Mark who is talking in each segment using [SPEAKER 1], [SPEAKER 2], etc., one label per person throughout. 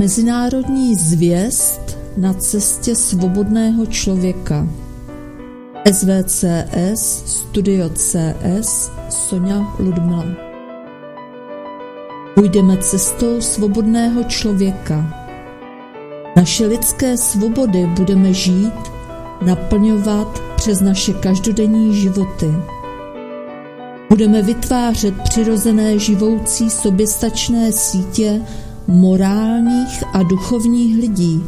[SPEAKER 1] Mezinárodní zvěst na cestě svobodného člověka SVCS Studio CS Sonja Ludmila Půjdeme cestou svobodného člověka. Naše lidské svobody budeme žít, naplňovat přes naše každodenní životy. Budeme vytvářet přirozené živoucí soběstačné sítě morálních a duchovních lidí.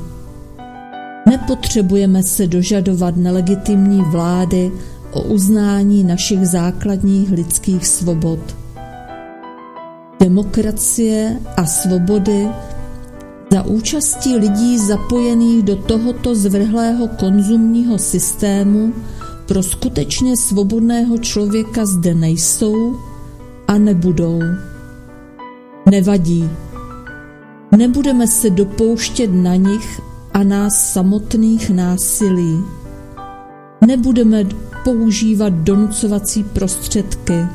[SPEAKER 1] Nepotřebujeme se dožadovat nelegitimní vlády o uznání našich základních lidských svobod. Demokracie a svobody za účastí lidí zapojených do tohoto zvrhlého konzumního systému pro skutečně svobodného člověka zde nejsou a nebudou. Nevadí. Nebudeme se dopouštět na nich a nás samotných násilí. Nebudeme používat donucovací prostředky.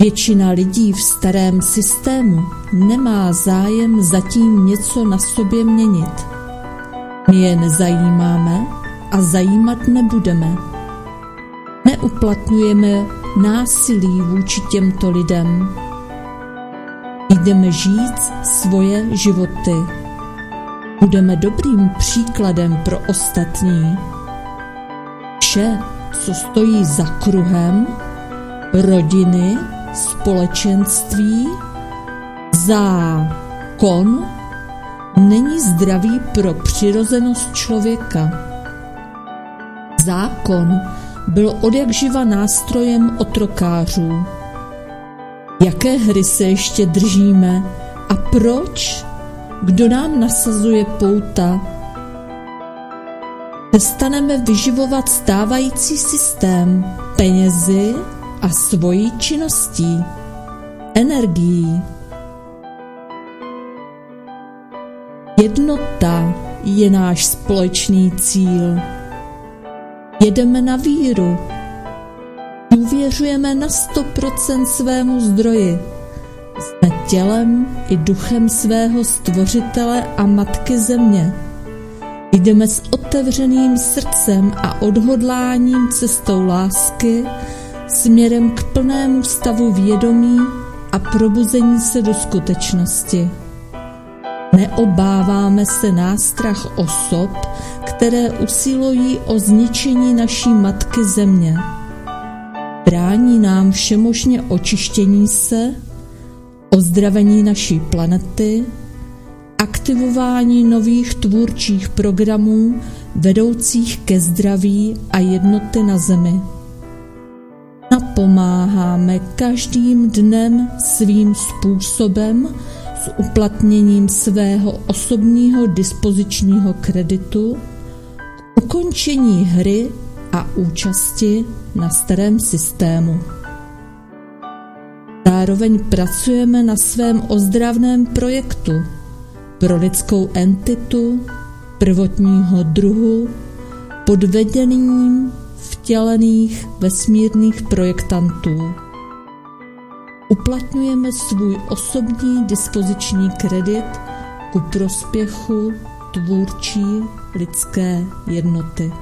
[SPEAKER 1] Většina lidí v starém systému nemá zájem zatím něco na sobě měnit. My je nezajímáme a zajímat nebudeme. Neuplatňujeme násilí vůči těmto lidem. Jdeme žít svoje životy. Budeme dobrým příkladem pro ostatní. Vše, co stojí za kruhem, rodiny, společenství, zákon, není zdravý pro přirozenost člověka. Zákon byl odjakživa nástrojem otrokářů. Jaké hry se ještě držíme a proč? Kdo nám nasazuje pouta? Přestaneme vyživovat stávající systém penězi a svojí činností, energií. Jednota je náš společný cíl. Jedeme na víru. Důvěřujeme na 100% svému zdroji. Jsme tělem i duchem svého stvořitele a matky země. Jdeme s otevřeným srdcem a odhodláním cestou lásky směrem k plnému stavu vědomí a probuzení se do skutečnosti. Neobáváme se nástrah osob, které usilují o zničení naší matky země. Brání nám všemožně očištění se, ozdravení naší planety, aktivování nových tvůrčích programů vedoucích ke zdraví a jednoty na Zemi. Napomáháme každým dnem svým způsobem s uplatněním svého osobního dispozičního kreditu ukončení hry a účasti na starém systému. Zároveň pracujeme na svém ozdravném projektu pro lidskou entitu prvotního druhu pod vedením vtělených vesmírných projektantů. Uplatňujeme svůj osobní dispoziční kredit ku prospěchu tvůrčí lidské jednoty.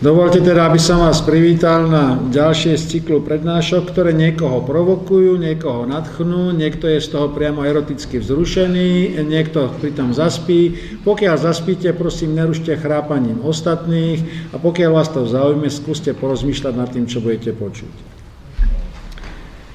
[SPEAKER 2] Dovolte teda, aby som vás privítal na ďalšie z cyklu prednášok, ktoré niekoho provokujú, niekoho nadchnú, niekto je z toho priamo eroticky vzrušený, niekto pritom zaspí. Pokiaľ zaspíte, prosím, nerušte chrápaním ostatných a pokiaľ vás to zaujme, skúste porozmýšľať nad tým, čo budete počuť.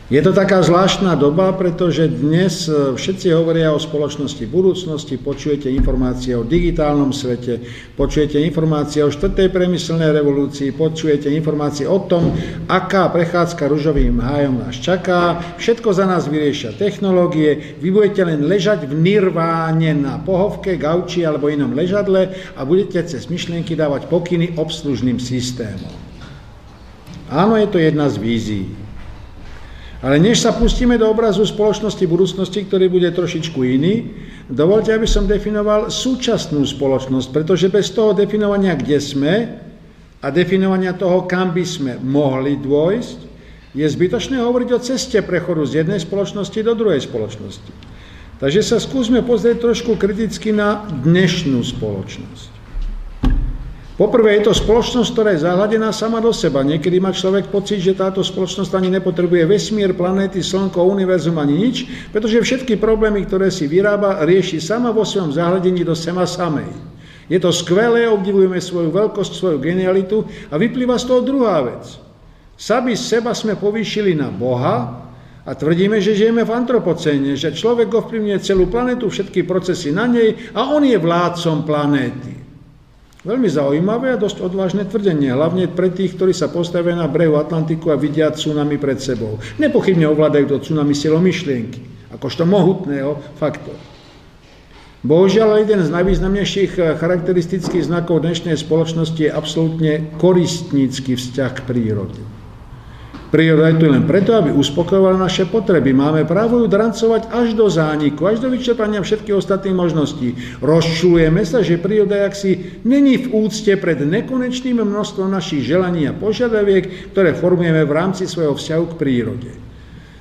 [SPEAKER 2] Je to taká zvláštna doba, pretože dnes e, všetci hovoria o spoločnosti budúcnosti, počujete informácie o digitálnom svete, počujete informácie o štvrtej priemyselnej revolúcii, počujete informácie o tom, aká prechádzka ružovým hájom nás čaká, všetko za nás vyriešia technológie, vy budete len ležať v nirváne na pohovke, gauči alebo inom ležadle a budete cez myšlienky dávať pokyny obslužným systémom. Áno, je to jedna z vízií. Ale než sa pustíme do obrazu spoločnosti budúcnosti, ktorý bude trošičku iný, dovolte, aby som definoval súčasnú spoločnosť, pretože bez toho definovania, kde sme a definovania toho, kam by sme mohli dôjsť, je zbytočné hovoriť o ceste prechodu z jednej spoločnosti do druhej spoločnosti. Takže sa skúsme pozrieť trošku kriticky na dnešnú spoločnosť. Poprvé je to spoločnosť, ktorá je zahladená sama do seba. Niekedy má človek pocit, že táto spoločnosť ani nepotrebuje vesmír, planéty, slnko, univerzum ani nič, pretože všetky problémy, ktoré si vyrába, rieši sama vo svojom zahľadení do sema samej. Je to skvelé, obdivujeme svoju veľkosť, svoju genialitu a vyplýva z toho druhá vec. Sami seba sme povýšili na Boha a tvrdíme, že žijeme v antropocéne, že človek ovplyvňuje celú planetu, všetky procesy na nej a on je vládcom planéty. Veľmi zaujímavé a dosť odvážne tvrdenie, hlavne pre tých, ktorí sa postavia na brehu Atlantiku a vidia tsunami pred sebou. Nepochybne ovládajú to tsunami silou myšlienky, akožto mohutného faktoru. Bohužiaľ, jeden z najvýznamnejších charakteristických znakov dnešnej spoločnosti je absolútne koristnícky vzťah k prírode. Príroda je tu len preto, aby uspokojovala naše potreby. Máme právo ju drancovať až do zániku, až do vyčerpania všetkých ostatných možností. Rozčulujeme sa, že príroda jaksi není v úcte pred nekonečným množstvom našich želaní a požiadaviek, ktoré formujeme v rámci svojho vzťahu k prírode.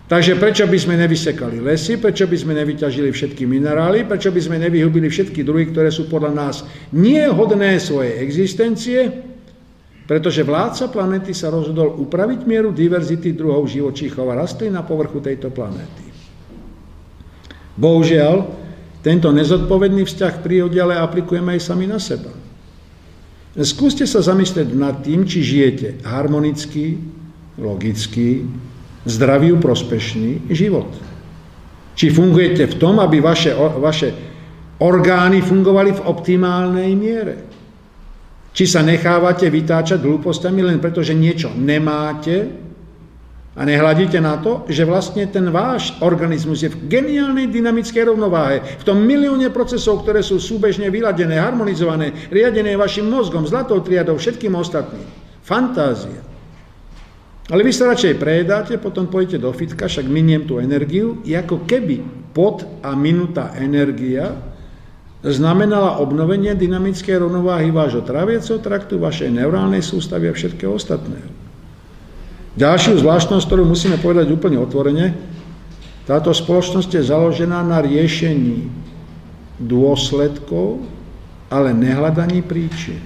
[SPEAKER 2] Takže prečo by sme nevysekali lesy, prečo by sme nevyťažili všetky minerály, prečo by sme nevyhubili všetky druhy, ktoré sú podľa nás niehodné svojej existencie, pretože vládca planéty sa rozhodol upraviť mieru diverzity druhov živočíchov a rastlín na povrchu tejto planéty. Bohužiaľ, tento nezodpovedný vzťah k prírode ale aplikujeme aj sami na seba. Skúste sa zamyslieť nad tým, či žijete harmonický, logický, zdravý, prospešný život. Či fungujete v tom, aby vaše, vaše orgány fungovali v optimálnej miere. Či sa nechávate vytáčať hlúpostiami len preto, že niečo nemáte a nehľadíte na to, že vlastne ten váš organizmus je v geniálnej dynamickej rovnováhe, v tom milióne procesov, ktoré sú súbežne vyladené, harmonizované, riadené vašim mozgom, zlatou triadou, všetkým ostatným. Fantázia. Ale vy sa radšej prejedáte, potom pôjdete do fitka, však miniem tú energiu, ako keby pod a minutá energia znamenala obnovenie dynamickej rovnováhy vášho traviaceho traktu, vašej neurálnej sústavy a všetkého ostatného. Ďalšiu zvláštnosť, ktorú musíme povedať úplne otvorene, táto spoločnosť je založená na riešení dôsledkov, ale nehľadaní príčin.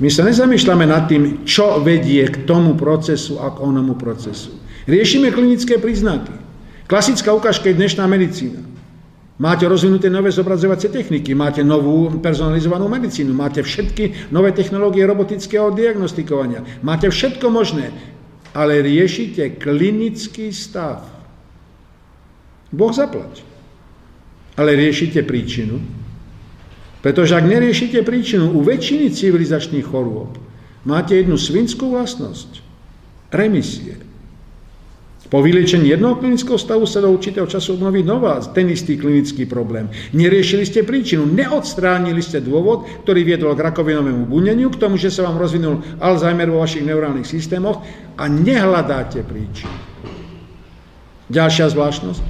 [SPEAKER 2] My sa nezamýšľame nad tým, čo vedie k tomu procesu a k onomu procesu. Riešime klinické príznaky. Klasická ukážka je dnešná medicína. Máte rozvinuté nové zobrazovacie techniky, máte novú personalizovanú medicínu, máte všetky nové technológie robotického diagnostikovania, máte všetko možné, ale riešite klinický stav. Boh zaplať. Ale riešite príčinu. Pretože ak neriešite príčinu u väčšiny civilizačných chorôb, máte jednu svinskú vlastnosť. Remisie. Po vyliečení jednoho klinického stavu sa do určitého času obnoví nová, ten istý klinický problém. Neriešili ste príčinu, neodstránili ste dôvod, ktorý viedol k rakovinovému buneniu, k tomu, že sa vám rozvinul Alzheimer vo vašich neurálnych systémoch a nehľadáte príčinu. Ďalšia zvláštnosť.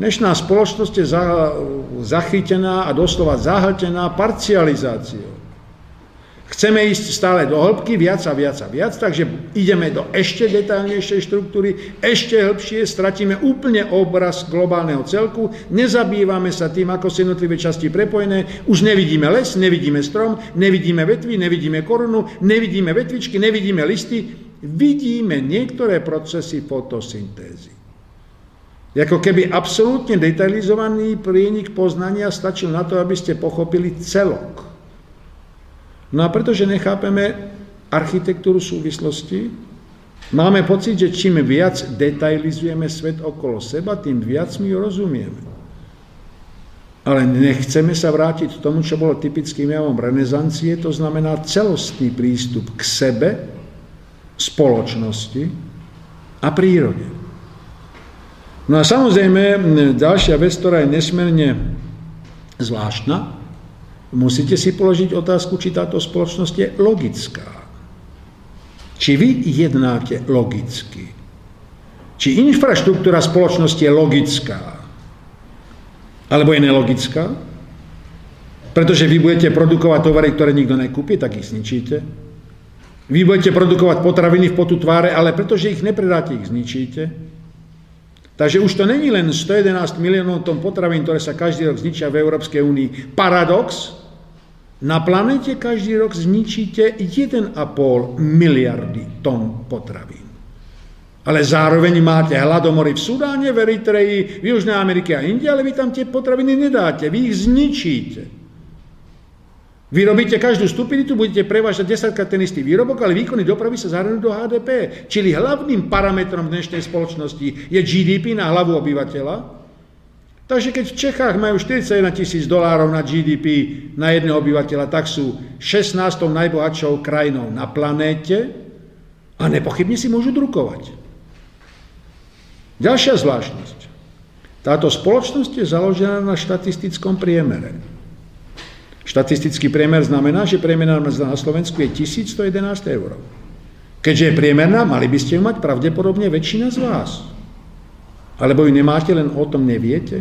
[SPEAKER 2] Dnešná spoločnosť je zachytená a doslova zahltená parcializáciou. Chceme ísť stále do hĺbky, viac a viac a viac, takže ideme do ešte detailnejšej štruktúry, ešte hĺbšie, stratíme úplne obraz globálneho celku, nezabývame sa tým, ako sú jednotlivé časti prepojené, už nevidíme les, nevidíme strom, nevidíme vetvy, nevidíme korunu, nevidíme vetvičky, nevidíme listy, vidíme niektoré procesy fotosyntézy. Ako keby absolútne detailizovaný prienik poznania stačil na to, aby ste pochopili celok. No a pretože nechápeme architektúru súvislosti, máme pocit, že čím viac detailizujeme svet okolo seba, tým viac my ju rozumieme. Ale nechceme sa vrátiť k tomu, čo bolo typickým javom renesancie, to znamená celostný prístup k sebe, spoločnosti a prírode. No a samozrejme, ďalšia vec, ktorá je nesmierne zvláštna, musíte si položiť otázku, či táto spoločnosť je logická. Či vy jednáte logicky. Či infraštruktúra spoločnosti je logická. Alebo je nelogická. Pretože vy budete produkovať tovary, ktoré nikto nekúpi, tak ich zničíte. Vy budete produkovať potraviny v potu tváre, ale pretože ich nepredáte, ich zničíte. Takže už to není len 111 miliónov tón potravín, ktoré sa každý rok zničia v Európskej únii. Paradox, na planete každý rok zničíte 1,5 miliardy tón potravín. Ale zároveň máte hladomory v Sudáne, v Eritreji, v Južnej Amerike a Indii, ale vy tam tie potraviny nedáte, vy ich zničíte. Vy robíte každú stupinitu, budete prevážať 10 ten istý výrobok, ale výkony dopravy sa zahrnú do HDP. Čili hlavným parametrom dnešnej spoločnosti je GDP na hlavu obyvateľa, Takže keď v Čechách majú 41 tisíc dolárov na GDP na jedného obyvateľa, tak sú 16. najbohatšou krajinou na planéte a nepochybne si môžu drukovať. Ďalšia zvláštnosť. Táto spoločnosť je založená na štatistickom priemere. Štatistický priemer znamená, že priemerná mzda na Slovensku je 1111 eur. Keďže je priemerná, mali by ste ju mať pravdepodobne väčšina z vás. Alebo ju nemáte, len o tom neviete?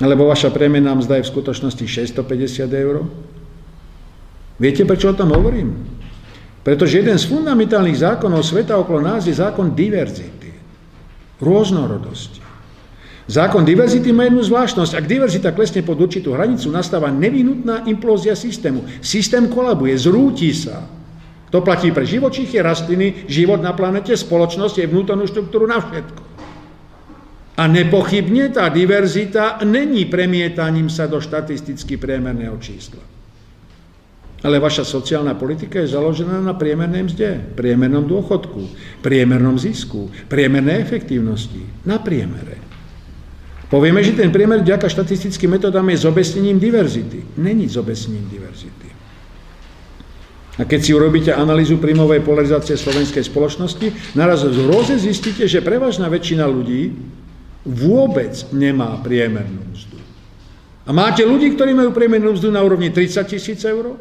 [SPEAKER 2] Alebo vaša premená mzda je v skutočnosti 650 eur? Viete, prečo o tom hovorím? Pretože jeden z fundamentálnych zákonov sveta okolo nás je zákon diverzity, rôznorodosti. Zákon diverzity má jednu zvláštnosť. Ak diverzita klesne pod určitú hranicu, nastáva nevinutná implózia systému. Systém kolabuje, zrúti sa. To platí pre živočíchy, rastliny, život na planete, spoločnosť, je vnútornú štruktúru na všetko. A nepochybne tá diverzita není premietaním sa do štatisticky priemerného čísla. Ale vaša sociálna politika je založená na priemernej mzde, priemernom dôchodku, priemernom zisku, priemernej efektívnosti. Na priemere. Povieme, že ten priemer vďaka štatistickým metodám je zobesnením diverzity. Není zobesnením diverzity. A keď si urobíte analýzu príjmovej polarizácie slovenskej spoločnosti, naraz hroze zistíte, že prevažná väčšina ľudí vôbec nemá priemernú mzdu. A máte ľudí, ktorí majú priemernú mzdu na úrovni 30 tisíc eur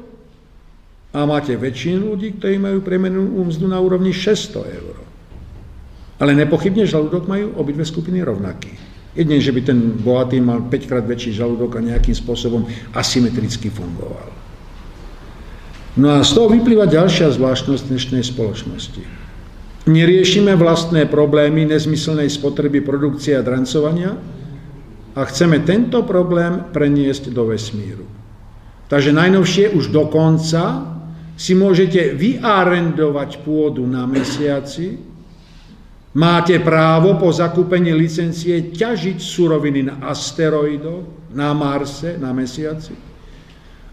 [SPEAKER 2] a máte väčšinu ľudí, ktorí majú priemernú mzdu na úrovni 600 eur. Ale nepochybne žalúdok majú obidve skupiny rovnaký. Jedine, že by ten bohatý mal 5 krát väčší žalúdok a nejakým spôsobom asymetricky fungoval. No a z toho vyplýva ďalšia zvláštnosť dnešnej spoločnosti. Neriešime vlastné problémy nezmyselnej spotreby produkcie a drancovania a chceme tento problém preniesť do vesmíru. Takže najnovšie už dokonca si môžete vyarendovať pôdu na mesiaci, máte právo po zakúpení licencie ťažiť suroviny na asteroidoch, na Marse, na mesiaci.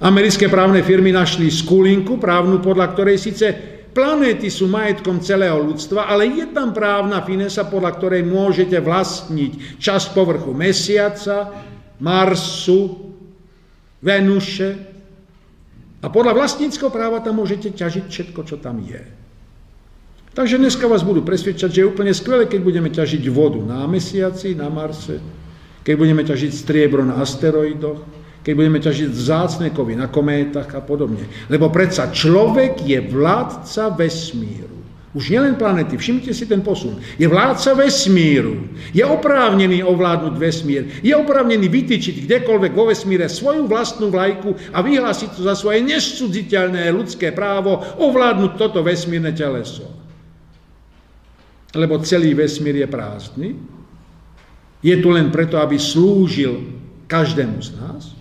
[SPEAKER 2] Americké právne firmy našli skulinku právnu, podľa ktorej síce Planéty sú majetkom celého ľudstva, ale je tam právna finesa, podľa ktorej môžete vlastniť časť povrchu Mesiaca, Marsu, Venuše a podľa vlastníckého práva tam môžete ťažiť všetko, čo tam je. Takže dneska vás budú presvedčať, že je úplne skvelé, keď budeme ťažiť vodu na Mesiaci, na Marse, keď budeme ťažiť striebro na asteroidoch, keď budeme ťažiť vzácne kovy na kométach a podobne. Lebo predsa človek je vládca vesmíru. Už nielen planety, všimnite si ten posun. Je vládca vesmíru. Je oprávnený ovládnuť vesmír. Je oprávnený vytýčiť kdekoľvek vo vesmíre svoju vlastnú vlajku a vyhlásiť to za svoje nescudziteľné ľudské právo ovládnuť toto vesmírne teleso. Lebo celý vesmír je prázdny. Je tu len preto, aby slúžil každému z nás.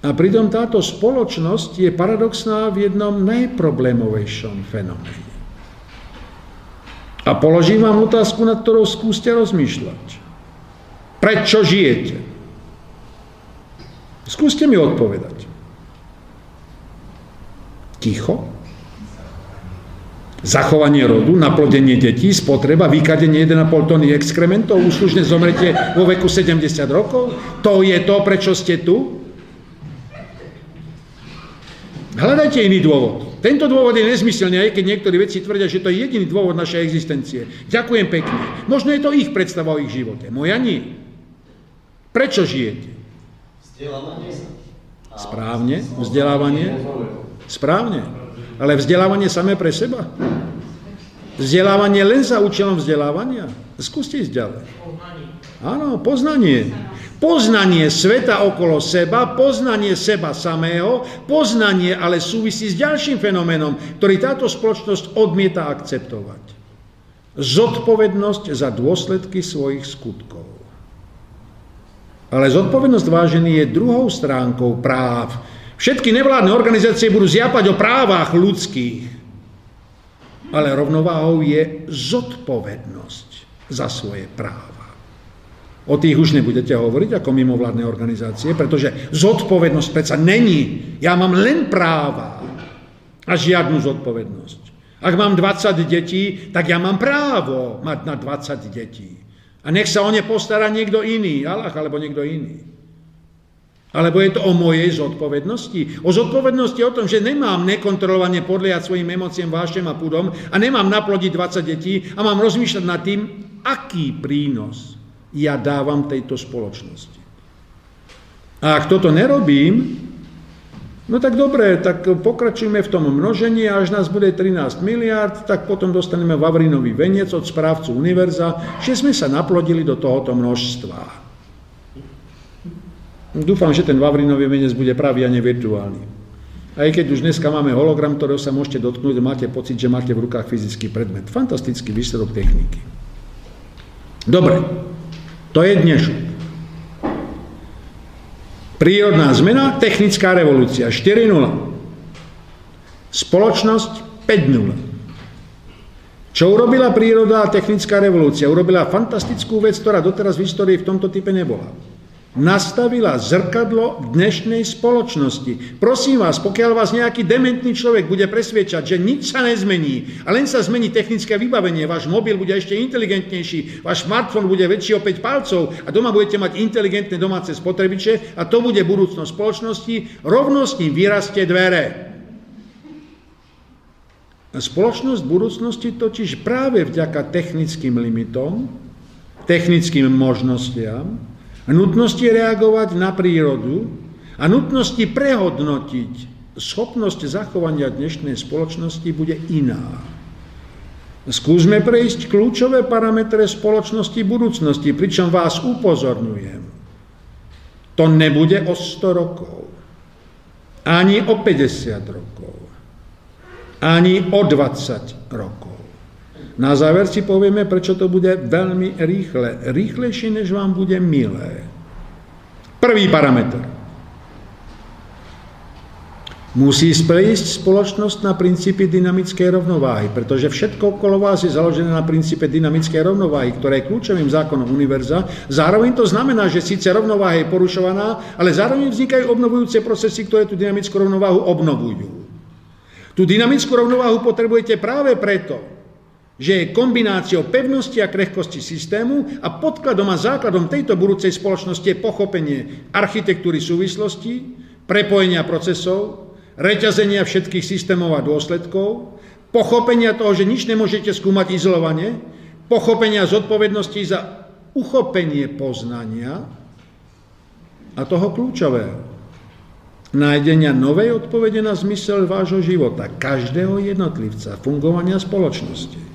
[SPEAKER 2] A pritom táto spoločnosť je paradoxná v jednom najproblémovejšom fenoméne. A položím vám otázku, nad ktorou skúste rozmýšľať. Prečo žijete? Skúste mi odpovedať. Ticho? Zachovanie rodu, naplodenie detí, spotreba, vykadenie 1,5 tony exkrementov, úslužne zomrete vo veku 70 rokov? To je to, prečo ste tu? Hľadajte iný dôvod. Tento dôvod je nezmyselný, aj keď niektorí veci tvrdia, že to je jediný dôvod našej existencie. Ďakujem pekne. Možno je to ich predstava o ich živote. Moja nie. Prečo žijete? Správne. Vzdelávanie? Správne. Ale vzdelávanie samé pre seba? Vzdelávanie len za účelom vzdelávania? Skúste ísť ďalej. Áno, poznanie. Poznanie sveta okolo seba, poznanie seba samého, poznanie ale súvisí s ďalším fenoménom, ktorý táto spoločnosť odmieta akceptovať. Zodpovednosť za dôsledky svojich skutkov. Ale zodpovednosť vážený je druhou stránkou práv. Všetky nevládne organizácie budú zjapať o právach ľudských. Ale rovnováhou je zodpovednosť za svoje práva. O tých už nebudete hovoriť ako mimovládne organizácie, pretože zodpovednosť predsa není. Ja mám len práva a žiadnu zodpovednosť. Ak mám 20 detí, tak ja mám právo mať na 20 detí. A nech sa o ne postará niekto iný, Allah alebo niekto iný. Alebo je to o mojej zodpovednosti? O zodpovednosti o tom, že nemám nekontrolovane podliať svojim emóciám, vášem a púdom a nemám naplodiť 20 detí a mám rozmýšľať nad tým, aký prínos ja dávam tejto spoločnosti. A ak toto nerobím, no tak dobre, tak pokračujeme v tom množení až nás bude 13 miliard, tak potom dostaneme Vavrinový venec od správcu univerza, že sme sa naplodili do tohoto množstva. Dúfam, že ten Vavrinový venec bude pravý a nevirtuálny. Aj keď už dneska máme hologram, ktorého sa môžete dotknúť, máte pocit, že máte v rukách fyzický predmet. Fantastický výsledok techniky. Dobre, to je dnešok. Prírodná zmena, technická revolúcia 4.0. Spoločnosť 5.0. Čo urobila príroda a technická revolúcia? Urobila fantastickú vec, ktorá doteraz v histórii v tomto type nebola nastavila zrkadlo dnešnej spoločnosti. Prosím vás, pokiaľ vás nejaký dementný človek bude presviečať, že nič sa nezmení a len sa zmení technické vybavenie, váš mobil bude ešte inteligentnejší, váš smartfón bude väčší o 5 palcov a doma budete mať inteligentné domáce spotrebiče a to bude budúcnosť spoločnosti, rovno s ním vyrastie dvere. Spoločnosť budúcnosti totiž práve vďaka technickým limitom, technickým možnostiam, nutnosti reagovať na prírodu a nutnosti prehodnotiť schopnosť zachovania dnešnej spoločnosti bude iná. Skúsme prejsť kľúčové parametre spoločnosti budúcnosti, pričom vás upozorňujem. To nebude o 100 rokov, ani o 50 rokov, ani o 20 rokov. Na záver si povieme, prečo to bude veľmi rýchle. Rýchlejšie, než vám bude milé. Prvý parametr. Musí splísť spoločnosť na princípy dynamickej rovnováhy, pretože všetko okolo vás je založené na princípe dynamickej rovnováhy, ktoré je kľúčovým zákonom univerza. Zároveň to znamená, že síce rovnováha je porušovaná, ale zároveň vznikajú obnovujúce procesy, ktoré tú dynamickú rovnováhu obnovujú. Tú dynamickú rovnováhu potrebujete práve preto, že je kombináciou pevnosti a krehkosti systému a podkladom a základom tejto budúcej spoločnosti je pochopenie architektúry súvislostí, prepojenia procesov, reťazenia všetkých systémov a dôsledkov, pochopenia toho, že nič nemôžete skúmať izolovane, pochopenia zodpovednosti za uchopenie poznania a toho kľúčového. nájdenia novej odpovede na zmysel vášho života, každého jednotlivca, fungovania spoločnosti.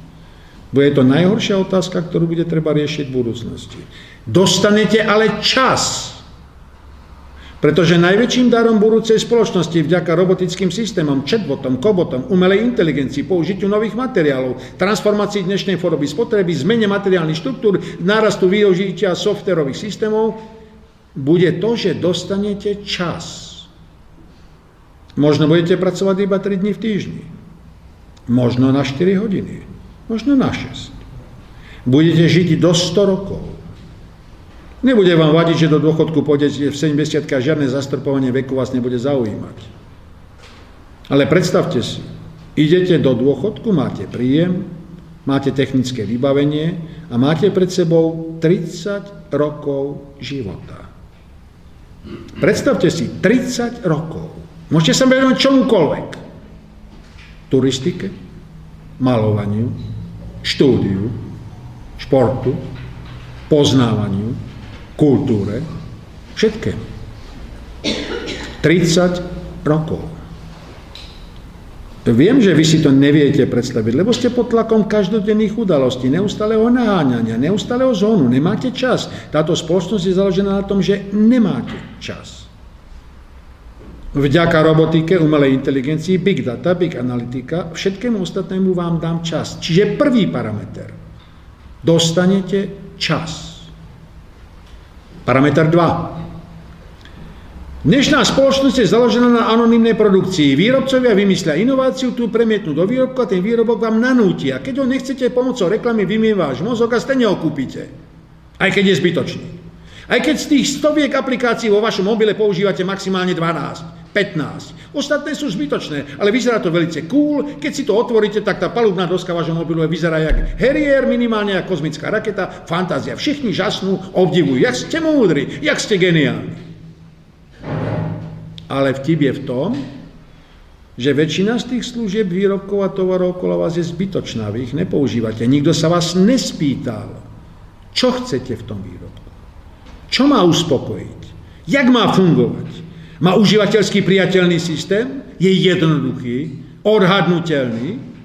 [SPEAKER 2] Bude to najhoršia otázka, ktorú bude treba riešiť v budúcnosti. Dostanete ale čas, pretože najväčším darom budúcej spoločnosti vďaka robotickým systémom, chatbotom, kobotom, umelej inteligencii, použitiu nových materiálov, transformácii dnešnej formy spotreby, zmene materiálnych štruktúr, nárastu využitia softverových systémov, bude to, že dostanete čas Možno budete pracovať iba 3 dní v týždni. Možno na 4 hodiny. Možno na 6. Budete žiť do 100 rokov. Nebude vám vadiť, že do dôchodku pôjdete v 70 a žiadne zastrpovanie veku vás nebude zaujímať. Ale predstavte si, idete do dôchodku, máte príjem, máte technické vybavenie a máte pred sebou 30 rokov života. Predstavte si, 30 rokov. Môžete sa venovať čomukoľvek. Turistike, malovaniu, štúdiu, športu, poznávaniu, kultúre, všetkému. 30 rokov. Viem, že vy si to neviete predstaviť, lebo ste pod tlakom každodenných udalostí, neustáleho naháňania, neustáleho zónu, nemáte čas. Táto spoločnosť je založená na tom, že nemáte čas vďaka robotike, umelej inteligencii, big data, big analytika, všetkému ostatnému vám dám čas. Čiže prvý parameter. Dostanete čas. Parameter 2. Dnešná spoločnosť je založená na anonimnej produkcii. Výrobcovia vymyslia inováciu, tu premietnú do výrobku a ten výrobok vám nanútia. Keď ho nechcete pomocou reklamy, vymie váš mozog a stejne ho kúpite. Aj keď je zbytočný. Aj keď z tých stoviek aplikácií vo vašom mobile používate maximálne 12. 15. Ostatné sú zbytočné, ale vyzerá to veľmi cool. Keď si to otvoríte, tak tá palubná doska vášho mobilu vyzerá jak Harrier, minimálne ako kozmická raketa. Fantázia. Všichni žasnú, obdivujú. Jak ste múdri, jak ste geniálni. Ale vtip je v tom, že väčšina z tých služieb, výrobkov a tovarov okolo vás je zbytočná. Vy ich nepoužívate. Nikto sa vás nespýtal, čo chcete v tom výrobku. Čo má uspokojiť? Jak má fungovať? Má užívateľský priateľný systém, je jednoduchý, odhadnutelný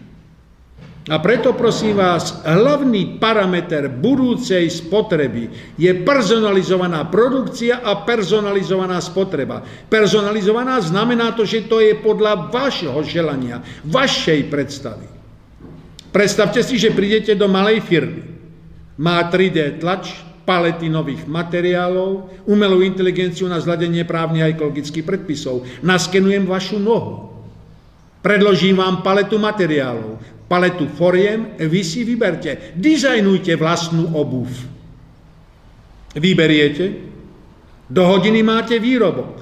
[SPEAKER 2] a preto prosím vás, hlavný parameter budúcej spotreby je personalizovaná produkcia a personalizovaná spotreba. Personalizovaná znamená to, že to je podľa vašeho želania, vašej predstavy. Predstavte si, že prídete do malej firmy. Má 3D tlač, palety nových materiálov, umelú inteligenciu na zladenie právnych a ekologických predpisov. Naskenujem vašu nohu. Predložím vám paletu materiálov, paletu foriem, vy si vyberte. Dizajnujte vlastnú obuv. Vyberiete, do hodiny máte výrobok.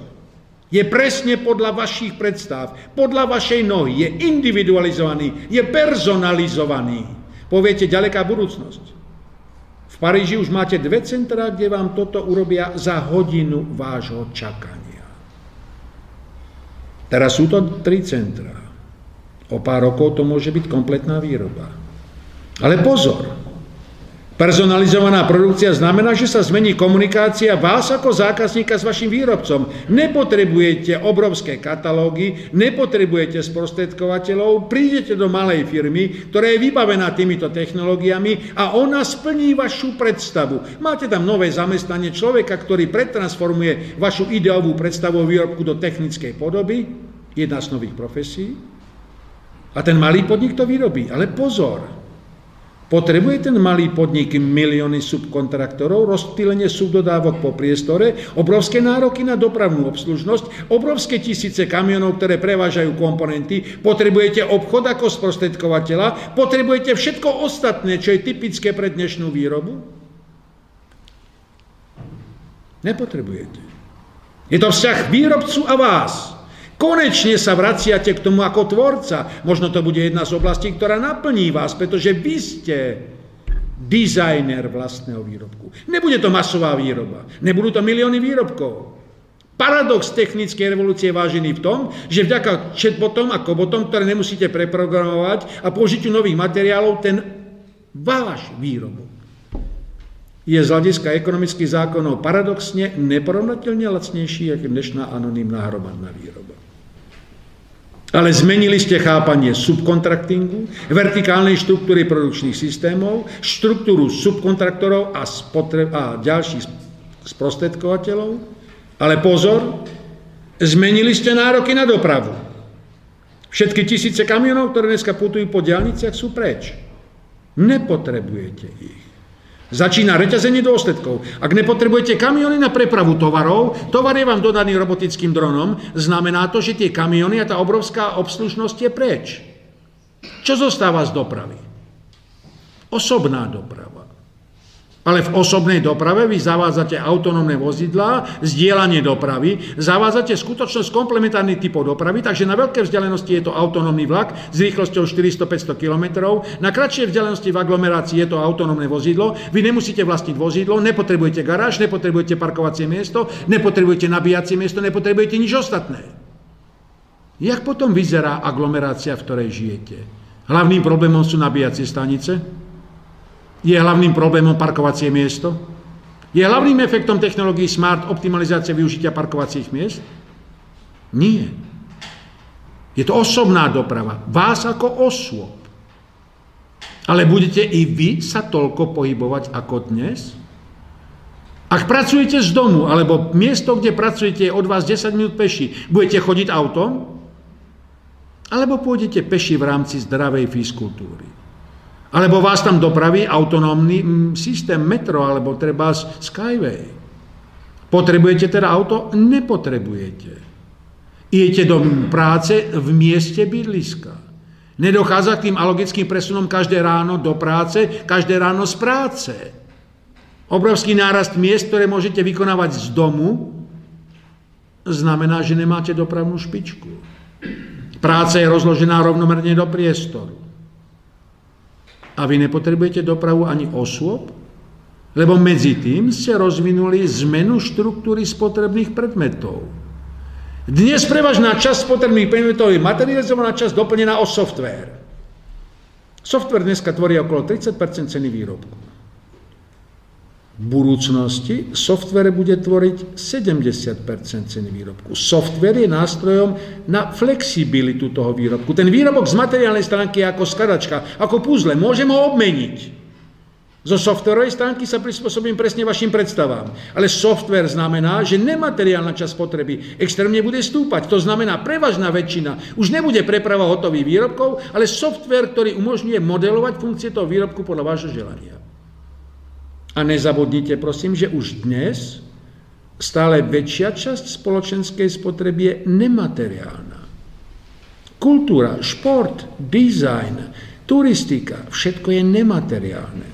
[SPEAKER 2] Je presne podľa vašich predstav, podľa vašej nohy, je individualizovaný, je personalizovaný. Poviete, ďaleká budúcnosť. Paríži už máte dve centrá, kde vám toto urobia za hodinu vášho čakania. Teraz sú to tri centrá. O pár rokov to môže byť kompletná výroba. Ale pozor, Personalizovaná produkcia znamená, že sa zmení komunikácia vás ako zákazníka s vašim výrobcom. Nepotrebujete obrovské katalógy, nepotrebujete sprostredkovateľov, prídete do malej firmy, ktorá je vybavená týmito technológiami a ona splní vašu predstavu. Máte tam nové zamestnanie človeka, ktorý pretransformuje vašu ideovú predstavu o výrobku do technickej podoby, jedna z nových profesí. A ten malý podnik to vyrobí. Ale pozor, Potrebuje ten malý podnik milióny subkontraktorov, rozptýlenie subdodávok po priestore, obrovské nároky na dopravnú obslužnosť, obrovské tisíce kamionov, ktoré prevážajú komponenty, potrebujete obchod ako sprostredkovateľa, potrebujete všetko ostatné, čo je typické pre dnešnú výrobu? Nepotrebujete. Je to vzťah výrobcu a vás. Konečne sa vraciate k tomu ako tvorca. Možno to bude jedna z oblastí, ktorá naplní vás, pretože vy ste dizajner vlastného výrobku. Nebude to masová výroba. Nebudú to milióny výrobkov. Paradox technickej revolúcie je vážený v tom, že vďaka chatbotom a kobotom, ktoré nemusíte preprogramovať a použitiu nových materiálov, ten váš výrobok je z hľadiska ekonomických zákonov paradoxne neporovnateľne lacnejší, ako dnešná anonimná hromadná výroba. Ale zmenili ste chápanie subkontraktingu, vertikálnej štruktúry produkčných systémov, štruktúru subkontraktorov a, spotre- a ďalších sprostredkovateľov. Ale pozor, zmenili ste nároky na dopravu. Všetky tisíce kamionov, ktoré dneska putujú po diálniciach, sú preč. Nepotrebujete ich. Začína reťazenie dôsledkov. Ak nepotrebujete kamiony na prepravu tovarov, tovar je vám dodaný robotickým dronom, znamená to, že tie kamiony a tá obrovská obslužnosť je preč. Čo zostáva z dopravy? Osobná doprava. Ale v osobnej doprave vy zavádzate autonómne vozidlá, zdieľanie dopravy, zavádzate skutočnosť komplementárnych typov dopravy, takže na veľké vzdialenosti je to autonómny vlak s rýchlosťou 400-500 km, na kratšej vzdialenosti v aglomerácii je to autonómne vozidlo, vy nemusíte vlastniť vozidlo, nepotrebujete garáž, nepotrebujete parkovacie miesto, nepotrebujete nabíjacie miesto, nepotrebujete nič ostatné. Jak potom vyzerá aglomerácia, v ktorej žijete? Hlavným problémom sú nabíjacie stanice, je hlavným problémom parkovacie miesto? Je hlavným efektom technológií smart optimalizácia využitia parkovacích miest? Nie. Je to osobná doprava. Vás ako osôb. Ale budete i vy sa toľko pohybovať ako dnes? Ak pracujete z domu, alebo miesto, kde pracujete, je od vás 10 minút peši, budete chodiť autom? Alebo pôjdete peši v rámci zdravej fyskultúry? Alebo vás tam dopraví autonómny mm, systém metro alebo treba Skyway. Potrebujete teda auto? Nepotrebujete. Idete do práce v mieste bydliska. Nedochádza k tým alogickým presunom každé ráno do práce, každé ráno z práce. Obrovský nárast miest, ktoré môžete vykonávať z domu, znamená, že nemáte dopravnú špičku. Práca je rozložená rovnomerne do priestoru. A vy nepotrebujete dopravu ani osôb, lebo medzi tým ste rozvinuli zmenu štruktúry spotrebných predmetov. Dnes prevažná časť spotrebných predmetov je materializovaná časť doplnená o software. Software dneska tvorí okolo 30% ceny výrobku. V budúcnosti software bude tvoriť 70 ceny výrobku. Software je nástrojom na flexibilitu toho výrobku. Ten výrobok z materiálnej stránky je ako skadačka, ako puzle. Môžem ho obmeniť. Zo softwarovej stránky sa prispôsobím presne vašim predstavám. Ale software znamená, že nemateriálna časť potreby extrémne bude stúpať. To znamená, prevažná väčšina už nebude preprava hotových výrobkov, ale software, ktorý umožňuje modelovať funkcie toho výrobku podľa vášho želania. A nezabudnite prosím, že už dnes stále väčšia časť spoločenskej spotreby je nemateriálna. Kultúra, šport, dizajn, turistika, všetko je nemateriálne.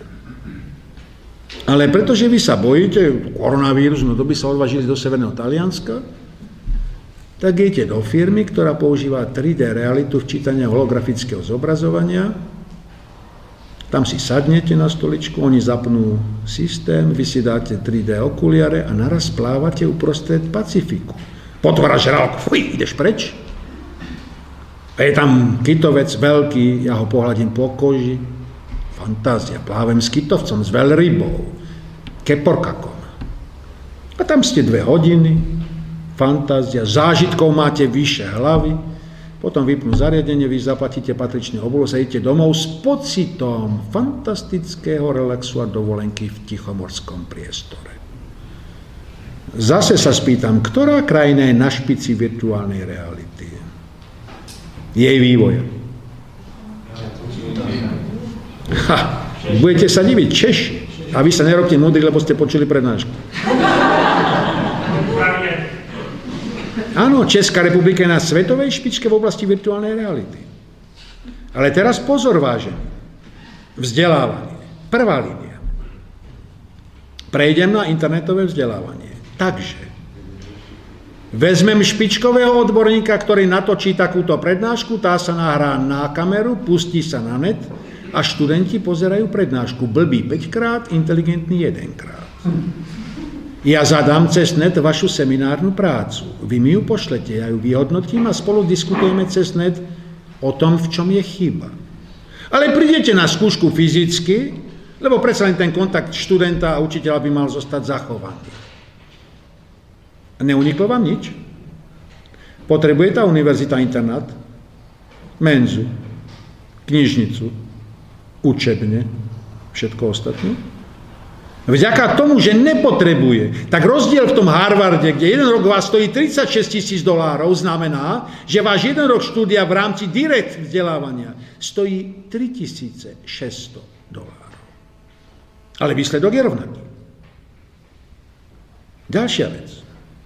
[SPEAKER 2] Ale pretože vy sa bojíte, koronavírus, no to by sa odvážili do Severného Talianska, tak idete do firmy, ktorá používa 3D realitu včítania holografického zobrazovania, tam si sadnete na stoličku, oni zapnú systém, vy si dáte 3D okuliare a naraz plávate uprostred Pacifiku. Potvora žralok, fuj, ideš preč. A je tam kytovec veľký, ja ho pohľadím po koži. Fantázia, plávem s kytovcom, s veľrybou, keporkakom. A tam ste dve hodiny, fantázia, zážitkov máte vyše hlavy, potom vypnú zariadenie, vy zaplatíte patričný obulus a idete domov s pocitom fantastického relaxu a dovolenky v tichomorskom priestore. Zase sa spýtam, ktorá krajina je na špici virtuálnej reality? Jej vývoja. Ha, budete sa diviť, Češi. A vy sa nerobte múdri, lebo ste počuli prednášku. Áno, Česká republika je na svetovej špičke v oblasti virtuálnej reality. Ale teraz pozor vážený. Vzdelávanie. Prvá línia. Prejdem na internetové vzdelávanie. Takže, vezmem špičkového odborníka, ktorý natočí takúto prednášku, tá sa nahrá na kameru, pustí sa na net a študenti pozerajú prednášku. Blbý 5 krát, inteligentný 1 krát. Ja zadám cez net vašu seminárnu prácu. Vy mi ju pošlete, ja ju vyhodnotím a spolu diskutujeme cez net o tom, v čom je chyba. Ale prídete na skúšku fyzicky, Lebo predsa len ten kontakt študenta a učiteľa by mal zostať zachovaný. Neuniklo vám nič? Potrebuje tá univerzita internát? Menzu, knižnicu, učebne, všetko ostatné? Vďaka tomu, že nepotrebuje, tak rozdiel v tom Harvarde, kde jeden rok vás stojí 36 tisíc dolárov, znamená, že váš jeden rok štúdia v rámci direkt vzdelávania stojí 3600 dolárov. Ale výsledok je rovnaký. Ďalšia vec.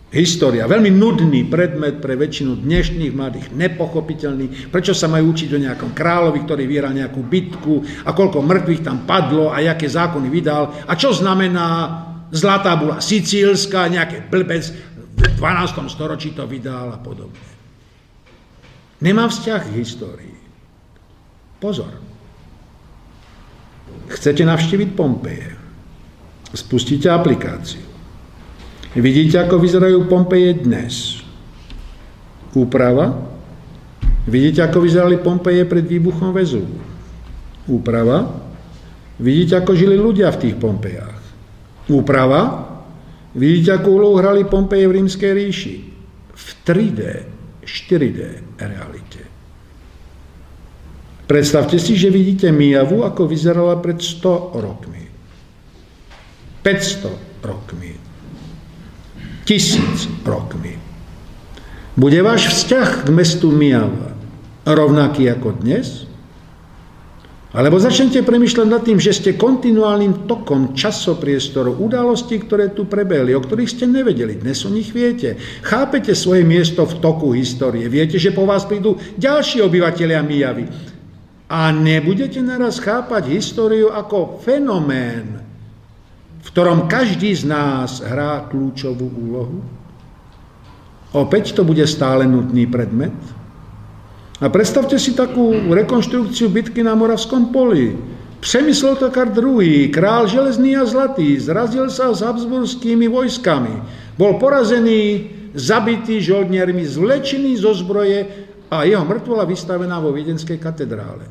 [SPEAKER 2] História, veľmi nudný predmet pre väčšinu dnešných mladých, nepochopiteľný. Prečo sa majú učiť o nejakom kráľovi, ktorý vyhral nejakú bitku a koľko mŕtvych tam padlo a aké zákony vydal a čo znamená zlatá bula sicílska, nejaké blbec v 12. storočí to vydal a podobne. Nemá vzťah k histórii. Pozor. Chcete navštíviť Pompeje. Spustíte aplikáciu Vidíte, ako vyzerajú Pompeje dnes. Úprava. Vidíte, ako vyzerali Pompeje pred výbuchom väzu. Úprava. Vidíte, ako žili ľudia v tých Pompejách. Úprava. Vidíte, ako úlohu hrali Pompeje v rímskej ríši. V 3D, 4D realite. Predstavte si, že vidíte Mijavu, ako vyzerala pred 100 rokmi. 500 rokmi tisíc rokmi. Bude váš vzťah k mestu Mijava rovnaký ako dnes? Alebo začnete premyšľať nad tým, že ste kontinuálnym tokom časopriestoru udalostí, ktoré tu prebehli, o ktorých ste nevedeli. Dnes o nich viete. Chápete svoje miesto v toku histórie. Viete, že po vás prídu ďalší obyvateľia Mijavy. A nebudete naraz chápať históriu ako fenomén, v ktorom každý z nás hrá kľúčovú úlohu? Opäť to bude stále nutný predmet? A predstavte si takú rekonštrukciu bitky na Moravskom poli. Přemyslel to Karl II, král železný a zlatý, zrazil sa s habsburskými vojskami. Bol porazený, zabitý žoldniermi, zvlečený zo zbroje a jeho mŕtvola vystavená vo Viedenskej katedrále.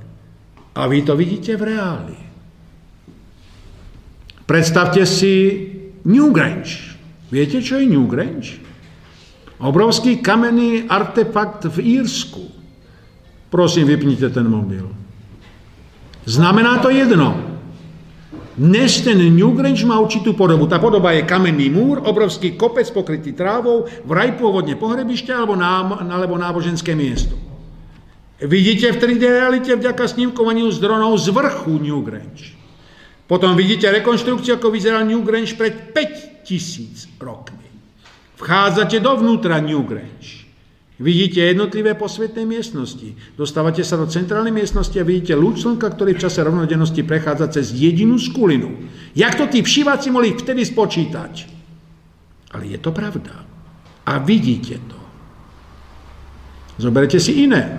[SPEAKER 2] A vy to vidíte v reáli. Predstavte si Newgrange. Viete, čo je Newgrange? Obrovský kamenný artefakt v Írsku. Prosím, vypnite ten mobil. Znamená to jedno. Dnes ten Newgrange má určitú podobu. Tá podoba je kamenný múr, obrovský kopec pokrytý trávou, vraj pôvodne pohrebište alebo, ná, alebo náboženské miesto. Vidíte v 3D realite vďaka snímkovaniu z dronov z vrchu Newgrange. Potom vidíte rekonštrukciu, ako vyzeral Newgrange pred 5000 rokmi. Vchádzate dovnútra Newgrange. Vidíte jednotlivé posvetné miestnosti. Dostávate sa do centrálnej miestnosti a vidíte lúč slnka, ktorý v čase rovnodennosti prechádza cez jedinú skulinu. Jak to tí všiváci mohli vtedy spočítať? Ale je to pravda. A vidíte to. Zoberete si iné.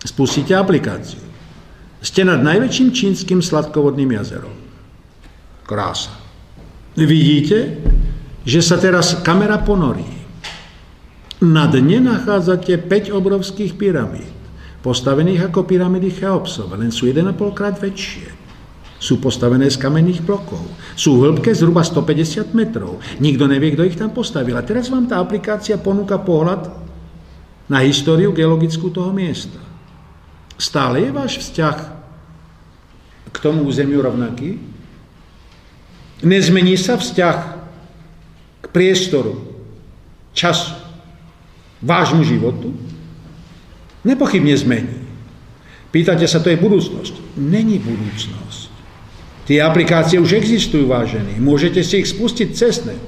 [SPEAKER 2] Spustíte aplikáciu. Ste nad najväčším čínskym sladkovodným jazerom. Krása. Vidíte, že sa teraz kamera ponorí. Na dne nachádzate 5 obrovských pyramíd, postavených ako pyramidy Cheopsove, len sú 1,5 krát väčšie. Sú postavené z kamenných blokov. Sú v hĺbke zhruba 150 metrov. Nikto nevie, kto ich tam postavil. A teraz vám tá aplikácia ponúka pohľad na históriu geologickú toho miesta. Stále je váš vzťah k tomu územiu rovnaký? Nezmení sa vzťah k priestoru, času, vášmu životu? Nepochybne zmení. Pýtate sa, to je budúcnosť. Není budúcnosť. Tie aplikácie už existujú, vážení. Môžete si ich spustiť cez net.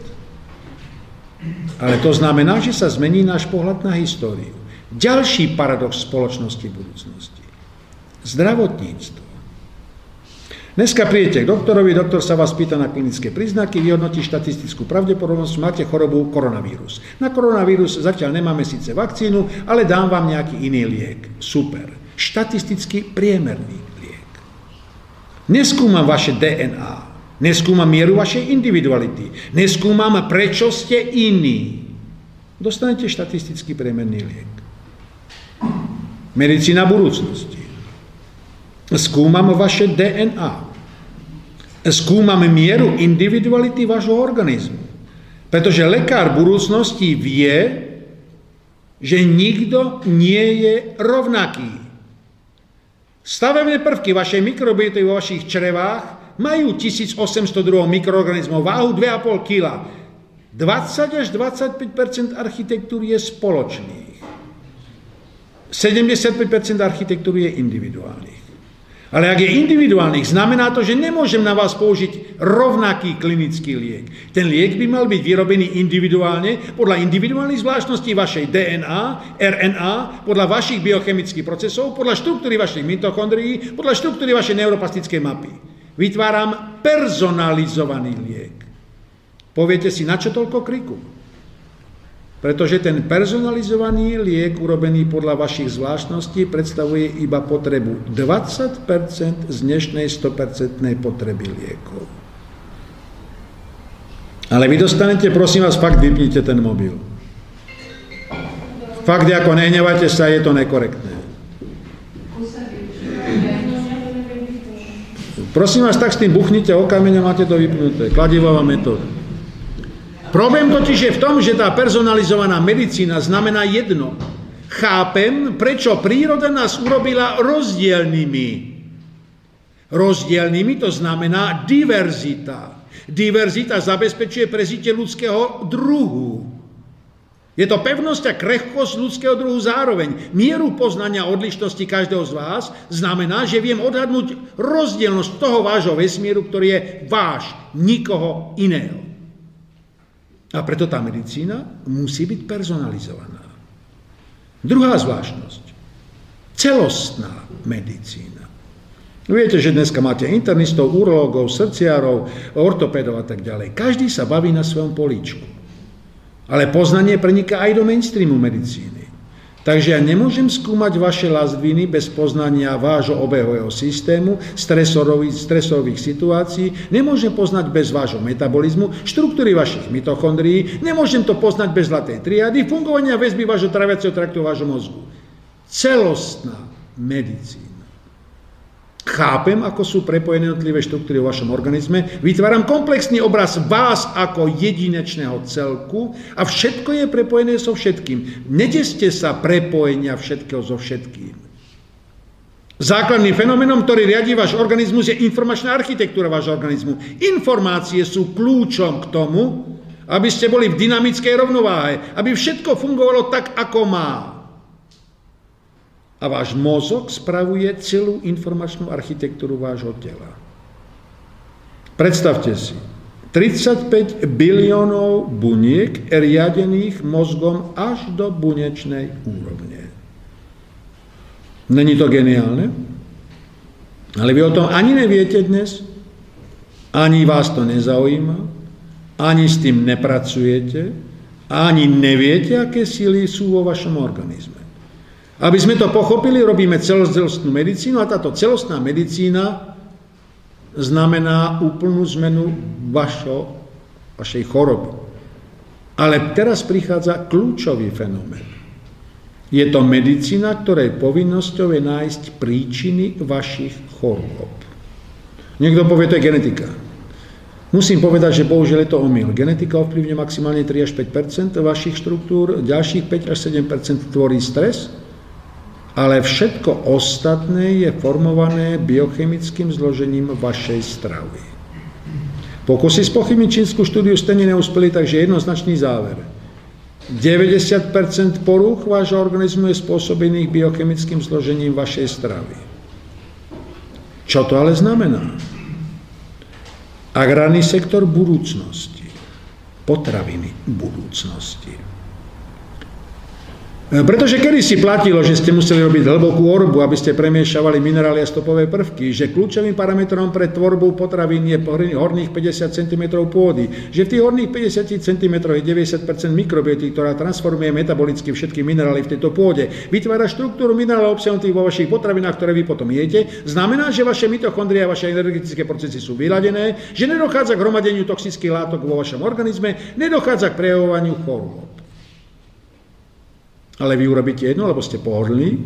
[SPEAKER 2] Ale to znamená, že sa zmení náš pohľad na históriu. Ďalší paradox spoločnosti budúcnosti. Zdravotníctvo. Dneska príjete k doktorovi, doktor sa vás pýta na klinické príznaky, vyhodnotí štatistickú pravdepodobnosť, máte chorobu koronavírus. Na koronavírus zatiaľ nemáme síce vakcínu, ale dám vám nejaký iný liek. Super. Štatisticky priemerný liek. Neskúmam vaše DNA, neskúmam mieru vašej individuality, neskúmam, prečo ste iní. Dostanete štatisticky priemerný liek. Medicína budúcnosti. Skúmam vaše DNA. Skúmame mieru individuality vášho organizmu. Pretože lekár budúcnosti vie, že nikto nie je rovnaký. Stavebné prvky vašej mikrobioty vo vašich črevách majú 1802 mikroorganizmov, váhu 2,5 kg. 20 až 25% architektúry je spoločných. 75% architektúry je individuálnych. Ale ak je individuálnych, znamená to, že nemôžem na vás použiť rovnaký klinický liek. Ten liek by mal byť vyrobený individuálne, podľa individuálnych zvláštností vašej DNA, RNA, podľa vašich biochemických procesov, podľa štruktúry vašich mitochondrií, podľa štruktúry vašej neuroplastickej mapy. Vytváram personalizovaný liek. Poviete si, na čo toľko kriku? Pretože ten personalizovaný liek urobený podľa vašich zvláštností predstavuje iba potrebu 20% z dnešnej 100% potreby liekov. Ale vy dostanete, prosím vás, fakt vypnite ten mobil. Fakt, ako nehnevajte sa, je to nekorektné. Prosím vás, tak s tým buchnite o kamene, máte to vypnuté. Kladivová metóda. Problém totiž je v tom, že tá personalizovaná medicína znamená jedno. Chápem, prečo príroda nás urobila rozdielnými. Rozdielnými to znamená diverzita. Diverzita zabezpečuje prežitie ľudského druhu. Je to pevnosť a krehkosť ľudského druhu zároveň. Mieru poznania odlišnosti každého z vás znamená, že viem odhadnúť rozdielnosť toho vášho vesmíru, ktorý je váš, nikoho iného. A preto tá medicína musí byť personalizovaná. Druhá zvláštnosť. Celostná medicína. Viete, že dneska máte internistov, urológov, srdciárov, ortopédov a tak ďalej. Každý sa baví na svojom políčku. Ale poznanie preniká aj do mainstreamu medicíny. Takže ja nemôžem skúmať vaše lazviny bez poznania vášho obehového systému, stresorových, situácií, nemôžem poznať bez vášho metabolizmu, štruktúry vašich mitochondrií, nemôžem to poznať bez zlatej triady, fungovania väzby vášho traviaceho traktu, vášho mozgu. Celostná medicína. Chápem, ako sú prepojené jednotlivé štruktúry v vašom organizme, vytváram komplexný obraz vás ako jedinečného celku a všetko je prepojené so všetkým. Nedeste sa prepojenia všetkého so všetkým. Základným fenomenom, ktorý riadi váš organizmus, je informačná architektúra vášho organizmu. Informácie sú kľúčom k tomu, aby ste boli v dynamickej rovnováhe, aby všetko fungovalo tak, ako má. A váš mozog spravuje celú informačnú architektúru vášho tela. Predstavte si, 35 biliónov buniek riadených mozgom až do bunečnej úrovne. Není to geniálne? Ale vy o tom ani neviete dnes, ani vás to nezaujíma, ani s tým nepracujete, ani neviete, aké síly sú vo vašom organizme. Aby sme to pochopili, robíme celostnú medicínu a táto celostná medicína znamená úplnú zmenu vašo, vašej choroby. Ale teraz prichádza kľúčový fenomén. Je to medicína, ktorej povinnosťou je nájsť príčiny vašich chorôb. Niekto povie, to je genetika. Musím povedať, že bohužiaľ je to omyl. Genetika ovplyvňuje maximálne 3 až 5% vašich štruktúr, ďalších 5 až 7% tvorí stres, ale všetko ostatné je formované biochemickým zložením vašej stravy. Pokusy spochybniť čínsku štúdiu ste neúspeli, takže jednoznačný záver. 90% porúch vášho organizmu je spôsobených biochemickým zložením vašej stravy. Čo to ale znamená? Agrárny sektor budúcnosti, potraviny budúcnosti. E, pretože kedy si platilo, že ste museli robiť hlbokú orbu, aby ste premiešavali minerály a stopové prvky, že kľúčovým parametrom pre tvorbu potravín je horných 50 cm pôdy, že v tých horných 50 cm je 90% mikrobioty, ktorá transformuje metabolicky všetky minerály v tejto pôde, vytvára štruktúru minerálov obsiahnutých vo vašich potravinách, ktoré vy potom jete, znamená, že vaše mitochondrie a vaše energetické procesy sú vyladené, že nedochádza k hromadeniu toxických látok vo vašom organizme, nedochádza k prejavovaniu chorôb. Ale vy urobíte jedno, lebo ste pohodlní.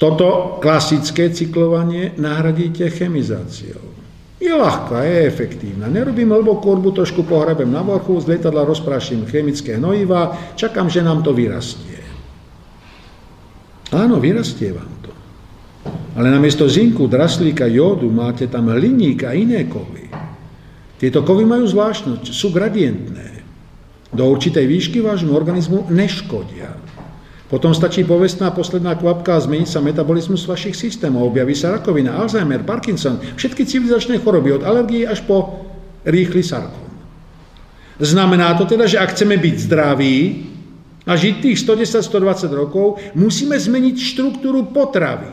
[SPEAKER 2] Toto klasické cyklovanie nahradíte chemizáciou. Je ľahká, je efektívna. Nerobím hlbokú orbu, trošku pohrebem na vrchu, z lietadla rozprášim chemické hnojiva, čakám, že nám to vyrastie. Áno, vyrastie vám to. Ale namiesto zinku, draslíka, jódu máte tam hliník a iné kovy. Tieto kovy majú zvláštnosť, sú gradientné. Do určitej výšky vášmu organizmu neškodia. Potom stačí povestná posledná kvapka a zmení sa metabolizmus vašich systémov. Objaví sa rakovina, Alzheimer, Parkinson, všetky civilizačné choroby od alergie až po rýchly sarkom. Znamená to teda, že ak chceme byť zdraví a žiť tých 110-120 rokov, musíme zmeniť štruktúru potravy.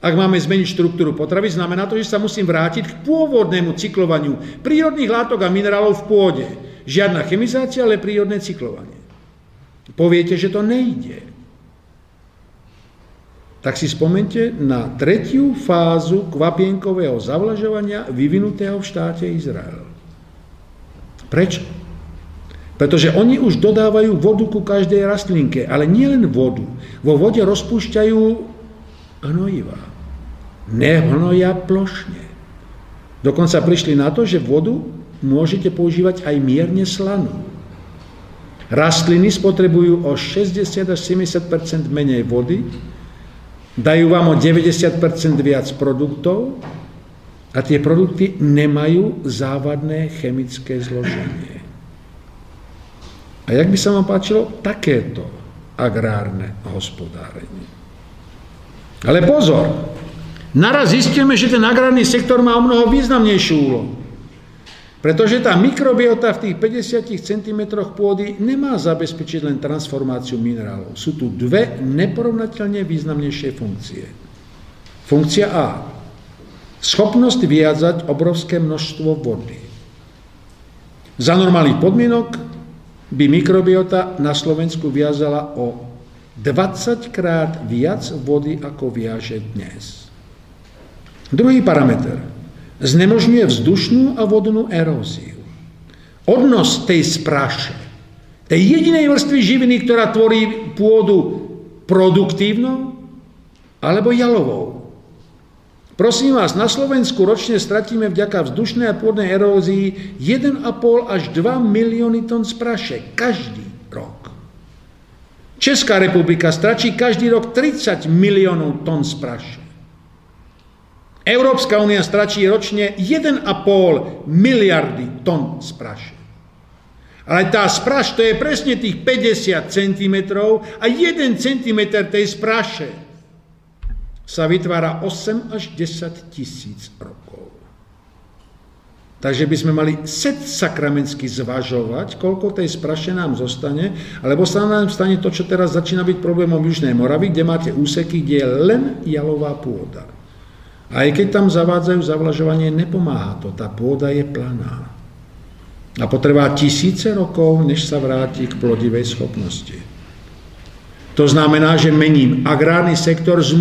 [SPEAKER 2] Ak máme zmeniť štruktúru potravy, znamená to, že sa musím vrátiť k pôvodnému cyklovaniu prírodných látok a minerálov v pôde. Žiadna chemizácia, ale prírodné cyklovanie. Poviete, že to nejde. Tak si spomente na tretiu fázu kvapienkového zavlažovania vyvinutého v štáte Izrael. Prečo? Pretože oni už dodávajú vodu ku každej rastlinke, ale nie len vodu. Vo vode rozpúšťajú hnojiva. Nehnoja plošne. Dokonca prišli na to, že vodu môžete používať aj mierne slanú. Rastliny spotrebujú o 60 až 70% menej vody, dajú vám o 90% viac produktov a tie produkty nemajú závadné chemické zloženie. A jak by sa vám páčilo takéto agrárne hospodárenie? Ale pozor, naraz zistíme, že ten agrárny sektor má o mnoho významnejšiu úlohu. Pretože tá mikrobiota v tých 50 cm pôdy nemá zabezpečiť len transformáciu minerálov. Sú tu dve neporovnateľne významnejšie funkcie. Funkcia A. Schopnosť vyjadzať obrovské množstvo vody. Za normálnych podmienok by mikrobiota na Slovensku viazala o 20 krát viac vody, ako viaže dnes. Druhý parameter znemožňuje vzdušnú a vodnú eróziu. Odnos tej spraše, tej jedinej vrstvy živiny, ktorá tvorí pôdu produktívnou alebo jalovou. Prosím vás, na Slovensku ročne stratíme vďaka vzdušnej a pôdnej erózii 1,5 až 2 milióny tón spraše každý rok. Česká republika stračí každý rok 30 miliónov tón spraše. Európska únia stračí ročne 1,5 miliardy tón spraše. Ale tá spraš, to je presne tých 50 cm a 1 cm tej spraše sa vytvára 8 až 10 tisíc rokov. Takže by sme mali set sakramensky zvažovať, koľko tej spraše nám zostane, alebo sa nám stane to, čo teraz začína byť problémom Južnej Moravy, kde máte úseky, kde je len jalová pôda. Aj keď tam zavádzajú zavlažovanie, nepomáha to. Tá pôda je planá. A potrvá tisíce rokov, než sa vráti k plodivej schopnosti. To znamená, že mením agrárny sektor s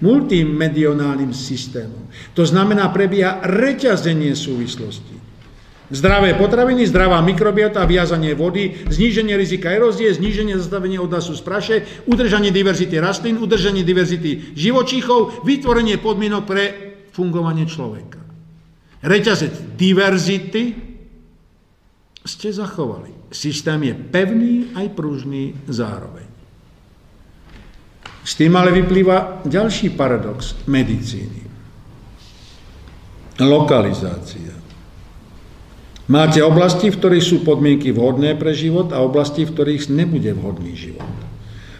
[SPEAKER 2] multimedionálnym systémom. To znamená, prebieha reťazenie súvislosti. Zdravé potraviny, zdravá mikrobiota, viazanie vody, zníženie rizika erózie, zníženie zastavenia odlasu z praše, udržanie diverzity rastlín, udržanie diverzity živočíchov, vytvorenie podmienok pre fungovanie človeka. Reťazec diverzity ste zachovali. Systém je pevný aj pružný zároveň. S tým ale vyplýva ďalší paradox medicíny. Lokalizácia. Máte oblasti, v ktorých sú podmienky vhodné pre život a oblasti, v ktorých nebude vhodný život.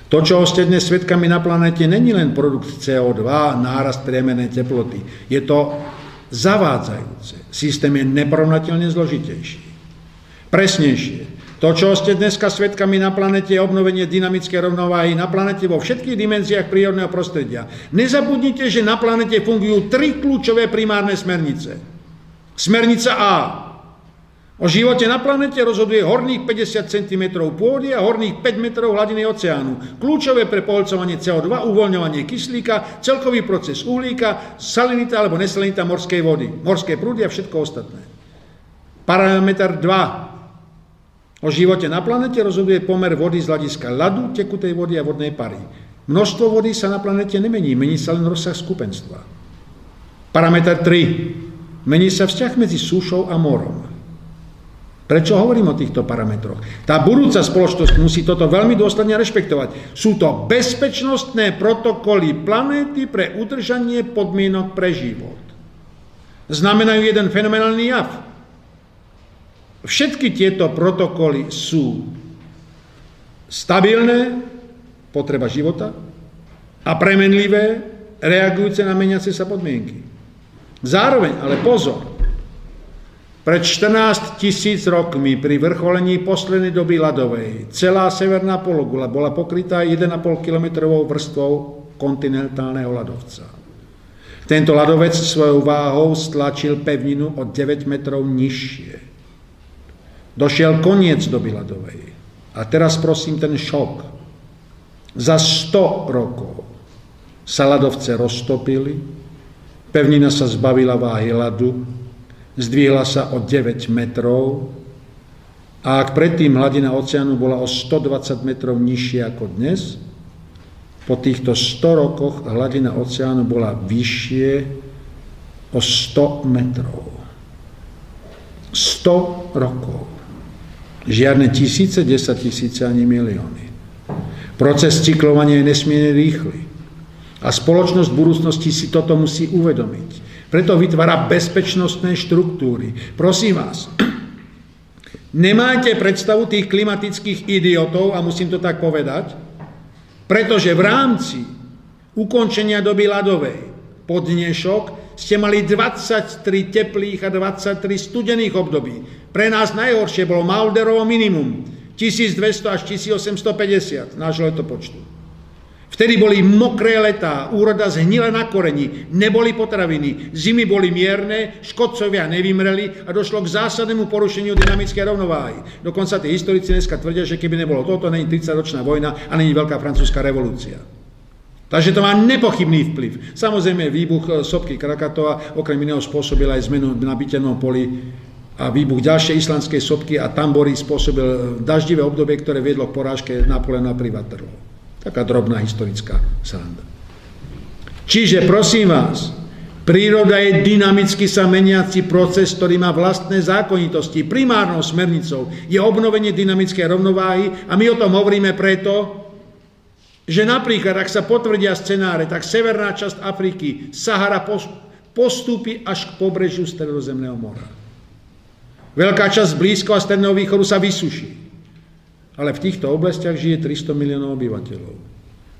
[SPEAKER 2] To, čo ste dnes svetkami na planete, není len produkt CO2, nárast priemernej teploty. Je to zavádzajúce. Systém je neporovnateľne zložitejší. Presnejšie. To, čo ste dneska svetkami na planete, je obnovenie dynamické rovnováhy na planete vo všetkých dimenziách prírodného prostredia. Nezabudnite, že na planete fungujú tri kľúčové primárne smernice. Smernica A O živote na planete rozhoduje horných 50 cm pôdy a horných 5 metrov hladiny oceánu. Kľúčové pre poholcovanie CO2, uvoľňovanie kyslíka, celkový proces uhlíka, salinita alebo nesalinita morskej vody, morské prúdy a všetko ostatné. Parameter 2. O živote na planete rozhoduje pomer vody z hľadiska ľadu, tekutej vody a vodnej pary. Množstvo vody sa na planete nemení, mení sa len rozsah skupenstva. Parameter 3. Mení sa vzťah medzi súšou a morom. Prečo hovorím o týchto parametroch? Tá budúca spoločnosť musí toto veľmi dôsledne rešpektovať. Sú to bezpečnostné protokoly planéty pre udržanie podmienok pre život. Znamenajú jeden fenomenálny jav. Všetky tieto protokoly sú stabilné, potreba života, a premenlivé, reagujúce na meniace sa podmienky. Zároveň, ale pozor, pred 14 tisíc rokmi pri vrcholení poslednej doby ľadovej celá severná pologula bola pokrytá 1,5 kilometrovou vrstvou kontinentálneho ľadovca. Tento ľadovec svojou váhou stlačil pevninu o 9 metrov nižšie. Došiel koniec doby ľadovej. A teraz prosím ten šok. Za 100 rokov sa ľadovce roztopili, pevnina sa zbavila váhy ľadu, zdvihla sa o 9 metrov a ak predtým hladina oceánu bola o 120 metrov nižšia ako dnes, po týchto 100 rokoch hladina oceánu bola vyššie o 100 metrov. 100 rokov. Žiadne tisíce, desať tisíce ani milióny. Proces cyklovania je nesmierne rýchly. A spoločnosť v budúcnosti si toto musí uvedomiť. Preto vytvára bezpečnostné štruktúry. Prosím vás, nemáte predstavu tých klimatických idiotov, a musím to tak povedať, pretože v rámci ukončenia doby ľadovej pod dnešok ste mali 23 teplých a 23 studených období. Pre nás najhoršie bolo Malderovo minimum 1200 až 1850 nášho letopočtu. Vtedy boli mokré letá, úroda zhnila na koreni, neboli potraviny, zimy boli mierne, škodcovia nevymreli a došlo k zásadnému porušeniu dynamickej rovnováhy. Dokonca tí historici dneska tvrdia, že keby nebolo toto, není 30-ročná vojna a není veľká francúzska revolúcia. Takže to má nepochybný vplyv. Samozrejme, výbuch e, sopky Krakatova okrem iného spôsobil aj zmenu na bytenom poli a výbuch ďalšej islandskej sopky a tambory spôsobil e, daždivé obdobie, ktoré viedlo k porážke Napoleona pri Waterloo. Taká drobná historická sranda. Čiže prosím vás, príroda je dynamicky sa meniaci proces, ktorý má vlastné zákonitosti. Primárnou smernicou je obnovenie dynamickej rovnováhy a my o tom hovoríme preto, že napríklad, ak sa potvrdia scenáre, tak severná časť Afriky, Sahara postúpi až k pobrežiu Stredozemného mora. Veľká časť Blízkoho a Stredného východu sa vysuší ale v týchto oblastiach žije 300 miliónov obyvateľov.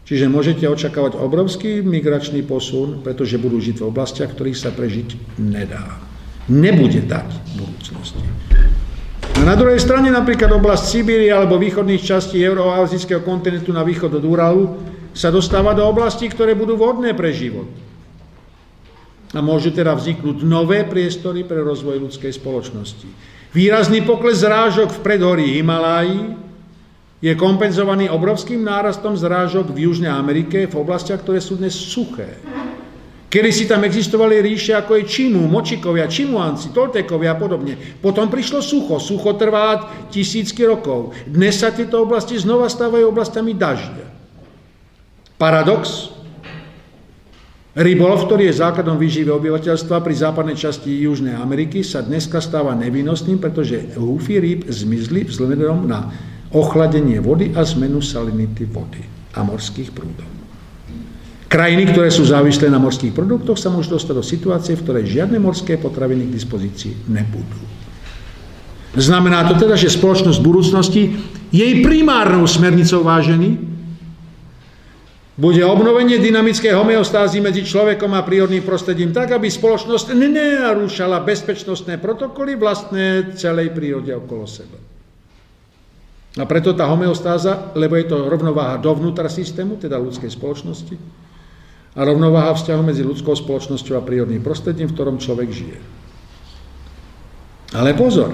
[SPEAKER 2] Čiže môžete očakávať obrovský migračný posun, pretože budú žiť v oblastiach, ktorých sa prežiť nedá. Nebude dať v budúcnosti. A na druhej strane napríklad oblasť Sibírie alebo východných častí euroazijského kontinentu na východ od Uralu sa dostáva do oblastí, ktoré budú vhodné pre život. A môžu teda vzniknúť nové priestory pre rozvoj ľudskej spoločnosti. Výrazný pokles zrážok v predhorí Himaláji, je kompenzovaný obrovským nárastom zrážok v Južnej Amerike v oblastiach, ktoré sú dnes suché. Kedy si tam existovali ríše ako je Čimu, Močikovia, Čimuanci, Toltekovia a podobne. Potom prišlo sucho. Sucho trvá tisícky rokov. Dnes sa tieto oblasti znova stávajú oblastami dažďa. Paradox. Rybolov, ktorý je základom výživy obyvateľstva pri západnej časti Južnej Ameriky, sa dneska stáva nevinnostným, pretože húfy rýb zmizli vzhľadom na ochladenie vody a zmenu salinity vody a morských prúdov. Krajiny, ktoré sú závislé na morských produktoch, sa môžu dostať do situácie, v ktorej žiadne morské potraviny k dispozícii nebudú. Znamená to teda, že spoločnosť budúcnosti, jej primárnou smernicou vážený, bude obnovenie dynamickej homeostázy medzi človekom a prírodným prostredím tak, aby spoločnosť nenarúšala bezpečnostné protokoly vlastné celej prírode okolo seba. A preto tá homeostáza, lebo je to rovnováha dovnútra systému, teda ľudskej spoločnosti, a rovnováha vzťahu medzi ľudskou spoločnosťou a prírodným prostredím, v ktorom človek žije. Ale pozor,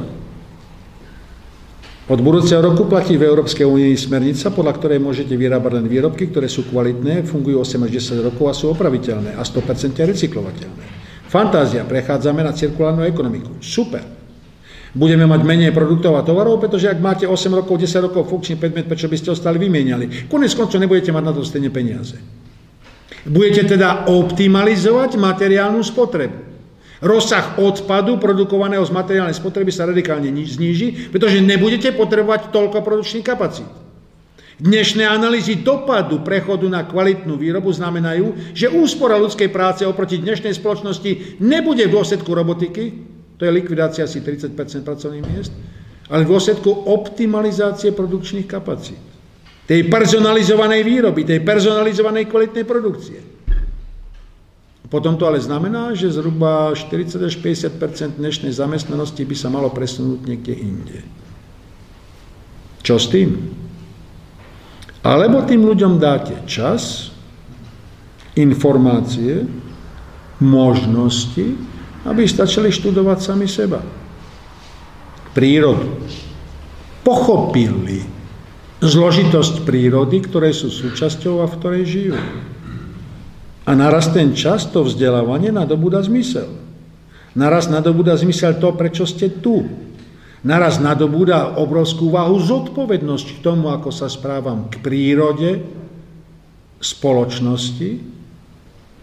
[SPEAKER 2] od budúceho roku platí v Európskej únii smernica, podľa ktorej môžete vyrábať len výrobky, ktoré sú kvalitné, fungujú 8 až 10 rokov a sú opraviteľné a 100% recyklovateľné. Fantázia, prechádzame na cirkulárnu ekonomiku. Super. Budeme mať menej produktov a tovarov, pretože ak máte 8 rokov, 10 rokov funkčný predmet, prečo by ste ho stále vymieniali? Konec koncov nebudete mať na to stejne peniaze. Budete teda optimalizovať materiálnu spotrebu. Rozsah odpadu produkovaného z materiálnej spotreby sa radikálne zníži, pretože nebudete potrebovať toľko produkčných kapacít. Dnešné analýzy dopadu prechodu na kvalitnú výrobu znamenajú, že úspora ľudskej práce oproti dnešnej spoločnosti nebude v dôsledku robotiky, to je likvidácia asi 30 pracovných miest, ale v dôsledku optimalizácie produkčných kapacít. Tej personalizovanej výroby, tej personalizovanej kvalitnej produkcie. Potom to ale znamená, že zhruba 40 až 50% dnešnej zamestnanosti by sa malo presunúť niekde inde. Čo s tým? Alebo tým ľuďom dáte čas, informácie, možnosti, aby stačili študovať sami seba. Prírodu. Pochopili zložitosť prírody, ktoré sú súčasťou a v ktorej žijú. A naraz ten čas, to vzdelávanie nadobúda zmysel. Naraz nadobúda zmysel to, prečo ste tu. Naraz nadobúda obrovskú váhu zodpovednosť k tomu, ako sa správam k prírode, spoločnosti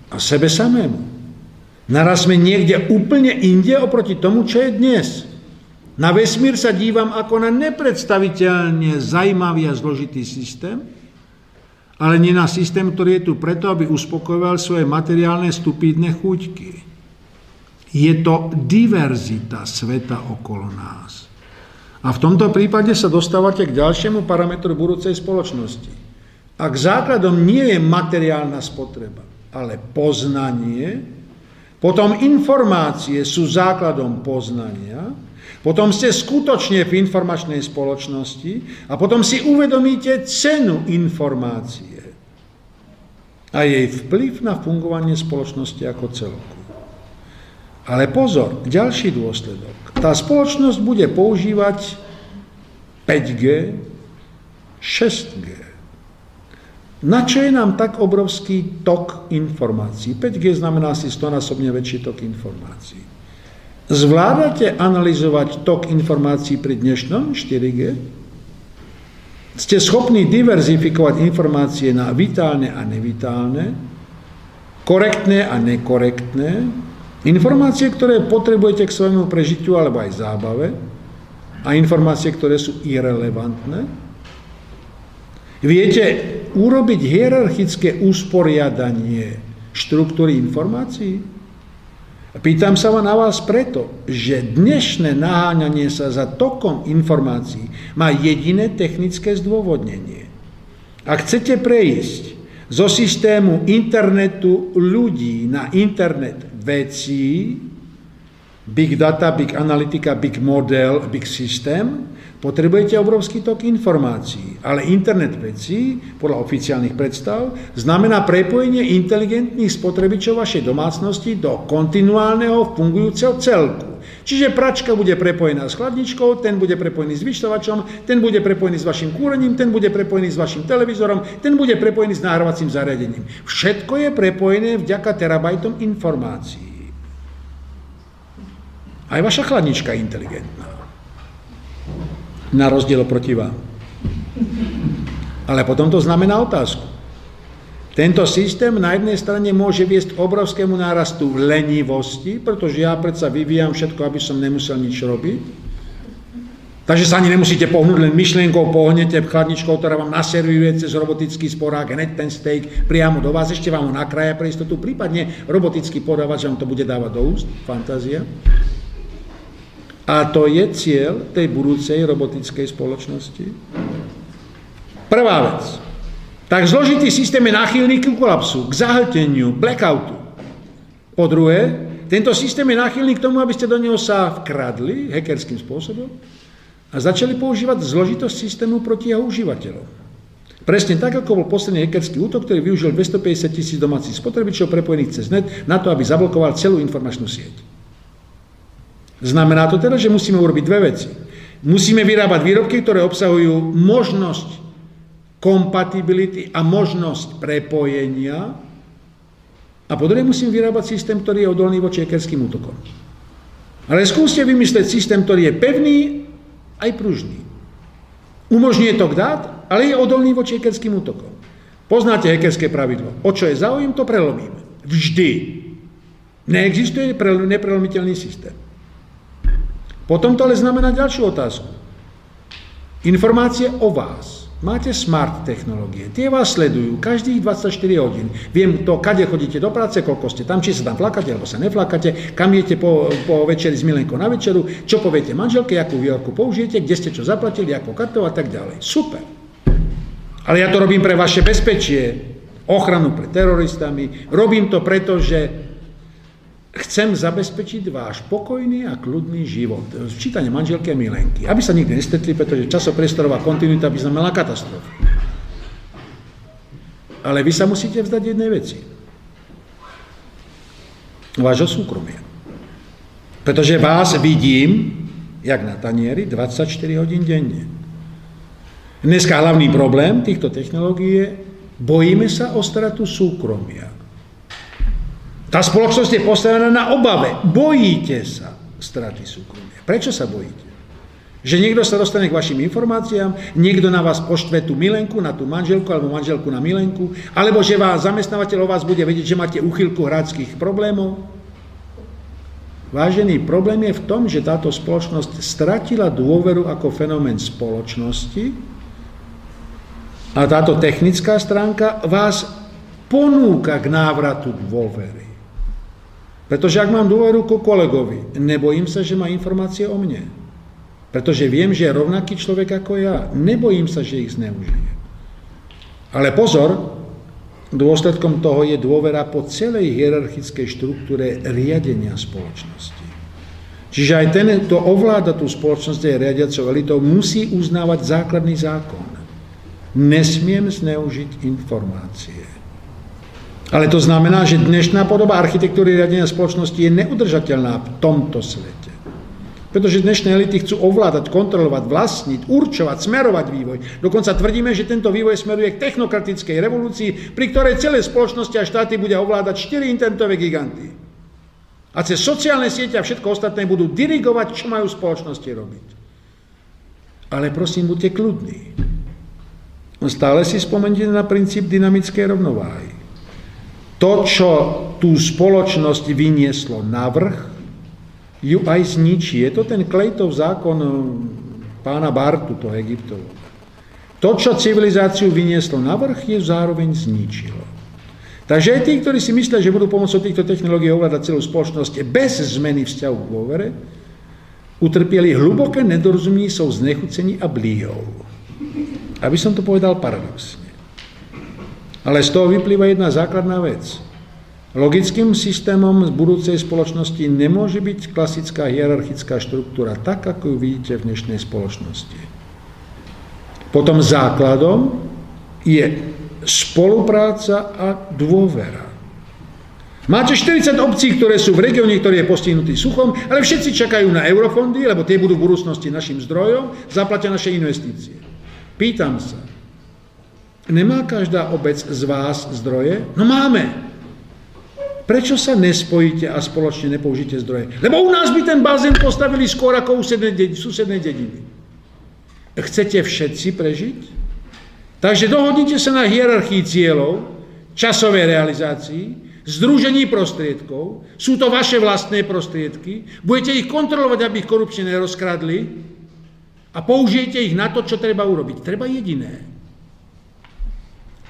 [SPEAKER 2] a sebe samému. Naraz sme niekde úplne inde oproti tomu, čo je dnes. Na vesmír sa dívam ako na nepredstaviteľne zajímavý a zložitý systém, ale nie na systém, ktorý je tu preto, aby uspokojoval svoje materiálne stupidné chuťky. Je to diverzita sveta okolo nás. A v tomto prípade sa dostávate k ďalšiemu parametru budúcej spoločnosti. Ak základom nie je materiálna spotreba, ale poznanie, potom informácie sú základom poznania, potom ste skutočne v informačnej spoločnosti a potom si uvedomíte cenu informácie a jej vplyv na fungovanie spoločnosti ako celku. Ale pozor, ďalší dôsledok. Tá spoločnosť bude používať 5G, 6G. Na čo je nám tak obrovský tok informácií? 5G znamená si 100 násobne väčší tok informácií. Zvládate analyzovať tok informácií pri dnešnom 4G? Ste schopní diverzifikovať informácie na vitálne a nevitálne, korektné a nekorektné, informácie, ktoré potrebujete k svojmu prežitiu alebo aj zábave a informácie, ktoré sú irrelevantné. Viete urobiť hierarchické usporiadanie štruktúry informácií? Pýtam sa na vás preto, že dnešné naháňanie sa za tokom informácií má jediné technické zdôvodnenie. Ak chcete prejsť zo systému internetu ľudí na internet vecí, big data, big analytika, big model, big system, Potrebujete obrovský tok informácií, ale internet vecí, podľa oficiálnych predstav, znamená prepojenie inteligentných spotrebičov vašej domácnosti do kontinuálneho fungujúceho celku. Čiže pračka bude prepojená s chladničkou, ten bude prepojený s vyštovačom, ten bude prepojený s vašim kúrením, ten bude prepojený s vašim televízorom, ten bude prepojený s nahrovacím zariadením. Všetko je prepojené vďaka terabajtom informácií. Aj vaša chladnička je inteligentná na rozdiel oproti vám. Ale potom to znamená otázku. Tento systém na jednej strane môže viesť k obrovskému nárastu lenivosti, pretože ja predsa vyvíjam všetko, aby som nemusel nič robiť. Takže sa ani nemusíte pohnúť, len myšlienkou pohnete chladničkou, ktorá vám naservuje cez robotický sporák hneď ten steak priamo do vás, ešte vám ho nakraja pre istotu, prípadne robotický podávač vám to bude dávať do úst, fantázia. A to je cieľ tej budúcej robotickej spoločnosti. Prvá vec. Tak zložitý systém je náchylný k kolapsu, k zahlteniu, blackoutu. Po druhé, tento systém je náchylný k tomu, aby ste do neho sa vkradli hackerským spôsobom a začali používať zložitosť systému proti jeho užívateľom. Presne tak, ako bol posledný hackerský útok, ktorý využil 250 tisíc domácich spotrebičov prepojených cez net na to, aby zablokoval celú informačnú sieť. Znamená to teda, že musíme urobiť dve veci. Musíme vyrábať výrobky, ktoré obsahujú možnosť kompatibility a možnosť prepojenia a po druhé musím vyrábať systém, ktorý je odolný voči hackerským útokom. Ale skúste vymyslieť systém, ktorý je pevný aj pružný. Umožňuje tok dát, ale je odolný voči hackerským útokom. Poznáte hekerské pravidlo. O čo je záujem, to prelomím. Vždy. Neexistuje neprelomiteľný systém. Potom to ale znamená ďalšiu otázku. Informácie o vás. Máte smart technológie, tie vás sledujú každých 24 hodín. Viem to, kade chodíte do práce, koľko ste tam, či sa tam flakáte, alebo sa neflakáte, kam idete po, po večeri s milenkou na večeru, čo poviete manželke, akú výorku použijete, kde ste čo zaplatili, ako kartou a tak ďalej. Super. Ale ja to robím pre vaše bezpečie, ochranu pred teroristami, robím to preto, že Chcem zabezpečiť váš pokojný a kľudný život. Včítanie manželky a milenky. Aby sa nikdy nestetli, pretože časopriestorová kontinuita by znamenala katastrofu. Ale vy sa musíte vzdať jednej veci. Vášho súkromia. Pretože vás vidím, jak na tanieri, 24 hodín denne. Dneska hlavný problém týchto technológií je, bojíme sa o stratu súkromia. Tá spoločnosť je postavená na obave. Bojíte sa straty súkromia. Prečo sa bojíte? Že niekto sa dostane k vašim informáciám, niekto na vás poštve tú milenku, na tú manželku alebo manželku na milenku, alebo že vás zamestnávateľ o vás bude vedieť, že máte uchylku hráckých problémov. Vážený problém je v tom, že táto spoločnosť stratila dôveru ako fenomén spoločnosti a táto technická stránka vás ponúka k návratu dôvery. Pretože ak mám dôveru ku kolegovi, nebojím sa, že má informácie o mne. Pretože viem, že je rovnaký človek ako ja. Nebojím sa, že ich zneužije. Ale pozor, dôsledkom toho je dôvera po celej hierarchickej štruktúre riadenia spoločnosti. Čiže aj ten, kto ovláda tú spoločnosť je riadiacou elitou, musí uznávať základný zákon. Nesmiem zneužiť informácie. Ale to znamená, že dnešná podoba architektúry riadenia spoločnosti je neudržateľná v tomto svete. Pretože dnešné elity chcú ovládať, kontrolovať, vlastniť, určovať, smerovať vývoj. Dokonca tvrdíme, že tento vývoj smeruje k technokratickej revolúcii, pri ktorej celé spoločnosti a štáty bude ovládať 4 internetové giganty. A cez sociálne siete a všetko ostatné budú dirigovať, čo majú spoločnosti robiť. Ale prosím, buďte kľudní. Stále si spomente na princíp dynamickej rovnováhy to, čo tú spoločnosť vynieslo na vrch, ju aj zničí. Je to ten Klejtov zákon eh, pána Bartu, toho Egyptovo. To, čo civilizáciu vynieslo na vrch, je zároveň zničilo. Takže aj tí, ktorí si myslia, že budú pomocou týchto technológií ovládať celú spoločnosť bez zmeny vzťahu k dôvere, utrpieli hlboké nedorozumí, sú znechucení a blíhov. Aby som to povedal paradoxne. Ale z toho vyplýva jedna základná vec. Logickým systémom z budúcej spoločnosti nemôže byť klasická hierarchická štruktúra, tak ako ju vidíte v dnešnej spoločnosti. Potom základom je spolupráca a dôvera. Máte 40 obcí, ktoré sú v regióne, ktorý je postihnutý suchom, ale všetci čakajú na eurofondy, lebo tie budú v budúcnosti našim zdrojom, zaplatia naše investície. Pýtam sa, Nemá každá obec z vás zdroje? No máme. Prečo sa nespojíte a spoločne nepoužite zdroje? Lebo u nás by ten bazén postavili skôr ako u susednej dediny. Chcete všetci prežiť? Takže dohodnite sa na hierarchii cieľov, časovej realizácii, združení prostriedkov, sú to vaše vlastné prostriedky, budete ich kontrolovať, aby ich korupčne nerozkradli a použijete ich na to, čo treba urobiť. Treba jediné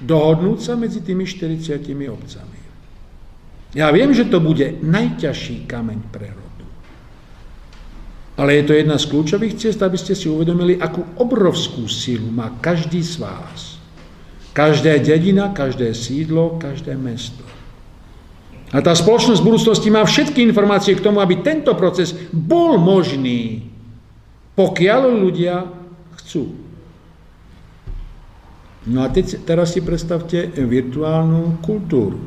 [SPEAKER 2] dohodnúť sa medzi tými 40 obcami. Ja viem, že to bude najťažší kameň prerodu. Ale je to jedna z kľúčových ciest, aby ste si uvedomili, akú obrovskú silu má každý z vás. Každá dedina, každé sídlo, každé mesto. A tá spoločnosť v budúcnosti má všetky informácie k tomu, aby tento proces bol možný, pokiaľ ľudia chcú. No a teď, teraz si predstavte virtuálnu kultúru.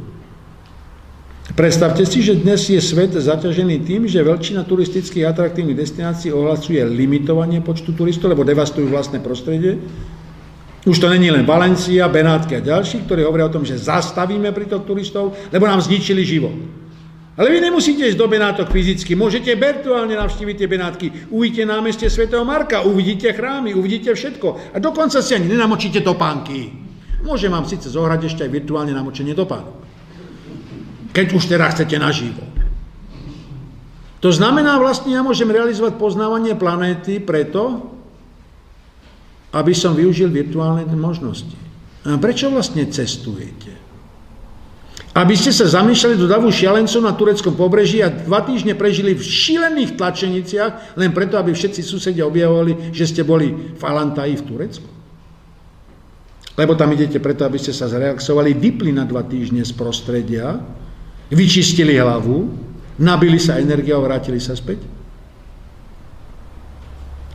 [SPEAKER 2] Predstavte si, že dnes je svet zaťažený tým, že veľčina turistických atraktívnych destinácií ohlasuje limitovanie počtu turistov, lebo devastujú vlastné prostredie. Už to není len Valencia, Benátky a ďalší, ktorí hovoria o tom, že zastavíme pritok turistov, lebo nám zničili život. Ale vy nemusíte ísť do Benátok fyzicky, môžete virtuálne navštíviť tie Benátky. Uvidíte námestie svätého Marka, uvidíte chrámy, uvidíte všetko. A dokonca si ani nenamočíte topánky. Môžem vám síce zohrať ešte aj virtuálne namočenie dopadu. Keď už teraz chcete naživo. To znamená vlastne, ja môžem realizovať poznávanie planéty preto, aby som využil virtuálne možnosti. A prečo vlastne cestujete? Aby ste sa zamýšľali do davu šialencov na tureckom pobreží a dva týždne prežili v šílených tlačeniciach, len preto, aby všetci susedia objavovali, že ste boli v Alantaji v Turecku. Lebo tam idete preto, aby ste sa zrelaxovali, vypli na dva týždne z prostredia, vyčistili hlavu, nabili sa energiou a vrátili sa späť.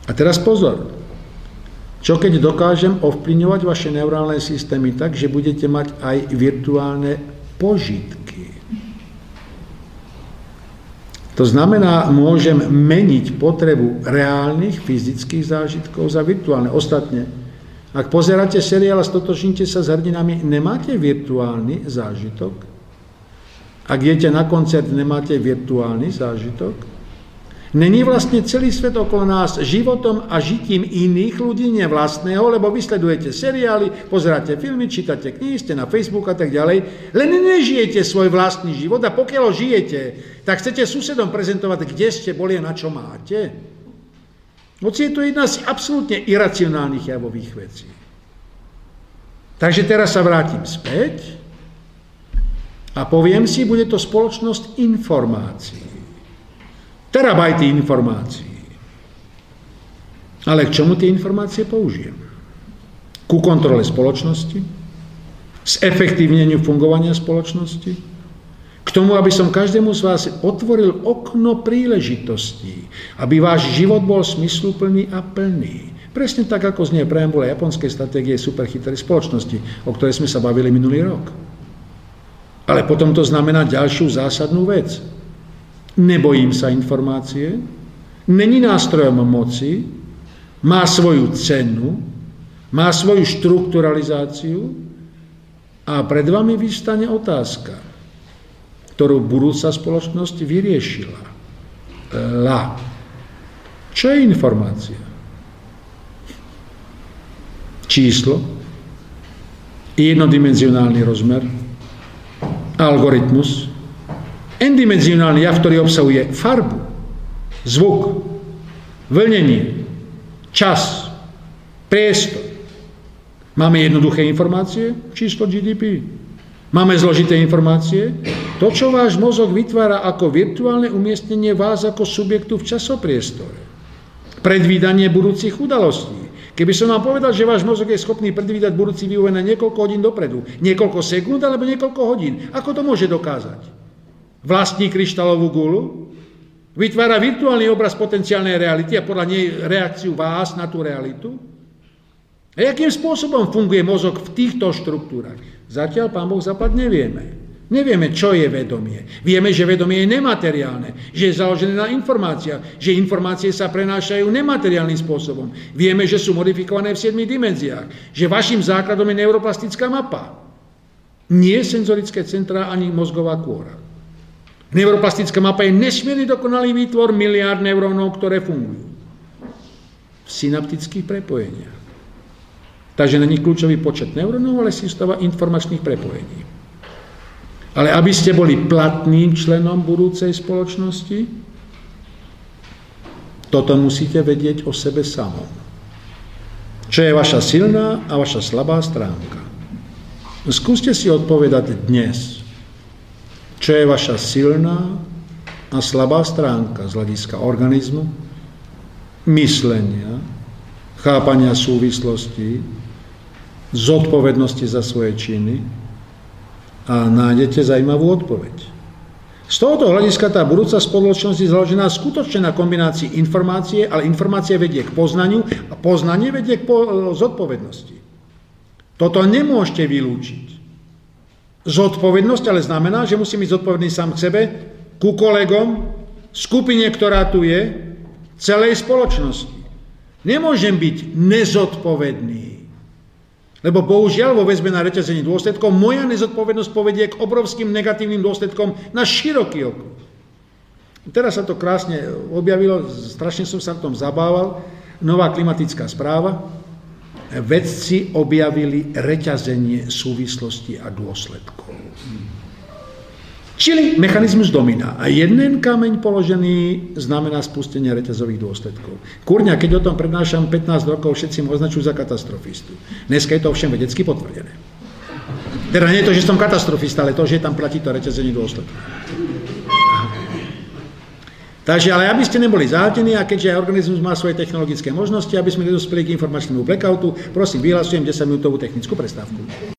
[SPEAKER 2] A teraz pozor. Čo keď dokážem ovplyvňovať vaše neurálne systémy tak, že budete mať aj virtuálne požitky. To znamená, môžem meniť potrebu reálnych fyzických zážitkov za virtuálne. Ostatne, ak pozeráte seriál a stotočníte sa s hrdinami, nemáte virtuálny zážitok? Ak idete na koncert, nemáte virtuálny zážitok? Není vlastne celý svet okolo nás životom a žitím iných ľudí, nie vlastného, lebo vysledujete seriály, pozeráte filmy, čítate knihy, ste na Facebook a tak ďalej, len nežijete svoj vlastný život a pokiaľ ho žijete, tak chcete susedom prezentovať, kde ste boli a na čo máte. Hoci je to jedna z absolútne iracionálnych javových vecí. Takže teraz sa vrátim späť a poviem si, bude to spoločnosť informácií terabajty informácií. Ale k čomu tie informácie použijem? Ku kontrole spoločnosti? Zefektívneniu fungovania spoločnosti? K tomu, aby som každému z vás otvoril okno príležitostí, aby váš život bol smysluplný a plný. Presne tak, ako znie preambule japonskej stratégie superchytrej spoločnosti, o ktorej sme sa bavili minulý rok. Ale potom to znamená ďalšiu zásadnú vec – nebojím sa informácie, není nástrojom moci, má svoju cenu, má svoju štrukturalizáciu. A pred vami vystane otázka, ktorú budúca spoločnosť vyriešila. La. Čo je informácia? Číslo, jednodimenzionálny rozmer, algoritmus, Endimenzionálny jav, ktorý obsahuje farbu, zvuk, vlnenie, čas, priestor. Máme jednoduché informácie, číslo GDP. Máme zložité informácie. To, čo váš mozog vytvára ako virtuálne umiestnenie vás ako subjektu v časopriestore. Predvídanie budúcich udalostí. Keby som vám povedal, že váš mozog je schopný predvídať budúci vývoj na niekoľko hodín dopredu, niekoľko sekúnd alebo niekoľko hodín, ako to môže dokázať? Vlastní kryštálovú gulu, vytvára virtuálny obraz potenciálnej reality a podľa nej reakciu vás na tú realitu. A akým spôsobom funguje mozog v týchto štruktúrach? Zatiaľ, pán Boh, zapad nevieme. Nevieme, čo je vedomie. Vieme, že vedomie je nemateriálne, že je založené na informáciách, že informácie sa prenášajú nemateriálnym spôsobom. Vieme, že sú modifikované v 7 dimenziách, že vašim základom je neuroplastická mapa. Nie senzorické centra ani mozgová kôra. Neuroplastická mapa je nesmierny dokonalý výtvor miliárd neurónov, ktoré fungujú v synaptických prepojeniach. Takže není kľúčový počet neurónov, ale systéma informačných prepojení. Ale aby ste boli platným členom budúcej spoločnosti, toto musíte vedieť o sebe samom. Čo je vaša silná a vaša slabá stránka. Skúste si odpovedať dnes, čo je vaša silná a slabá stránka z hľadiska organizmu, myslenia, chápania súvislosti, zodpovednosti za svoje činy a nájdete zajímavú odpoveď. Z tohoto hľadiska tá budúca spoločnosť je založená skutočne na kombinácii informácie, ale informácie vedie k poznaniu a poznanie vedie k po- zodpovednosti. Toto nemôžete vylúčiť. Zodpovednosť ale znamená, že musím byť zodpovedný sám k sebe, ku kolegom, skupine, ktorá tu je, celej spoločnosti. Nemôžem byť nezodpovedný. Lebo bohužiaľ vo väzbe na reťazení dôsledkov moja nezodpovednosť povedie k obrovským negatívnym dôsledkom na široký okruh. Teraz sa to krásne objavilo, strašne som sa v tom zabával. Nová klimatická správa, vedci objavili reťazenie súvislosti a dôsledkov. Čili mechanizmus domina. A jeden kameň položený znamená spustenie reťazových dôsledkov. Kurňa, keď o tom prednášam 15 rokov, všetci mu označujú za katastrofistu. Dneska je to ovšem vedecky potvrdené. Teda nie je to, že som katastrofista, ale to, že tam platí to reťazenie dôsledkov. Takže, ale aby ste neboli záhdení a keďže organizmus má svoje technologické možnosti, aby sme nedospeli k informačnému blackoutu, prosím, vyhlasujem 10 minútovú technickú prestávku.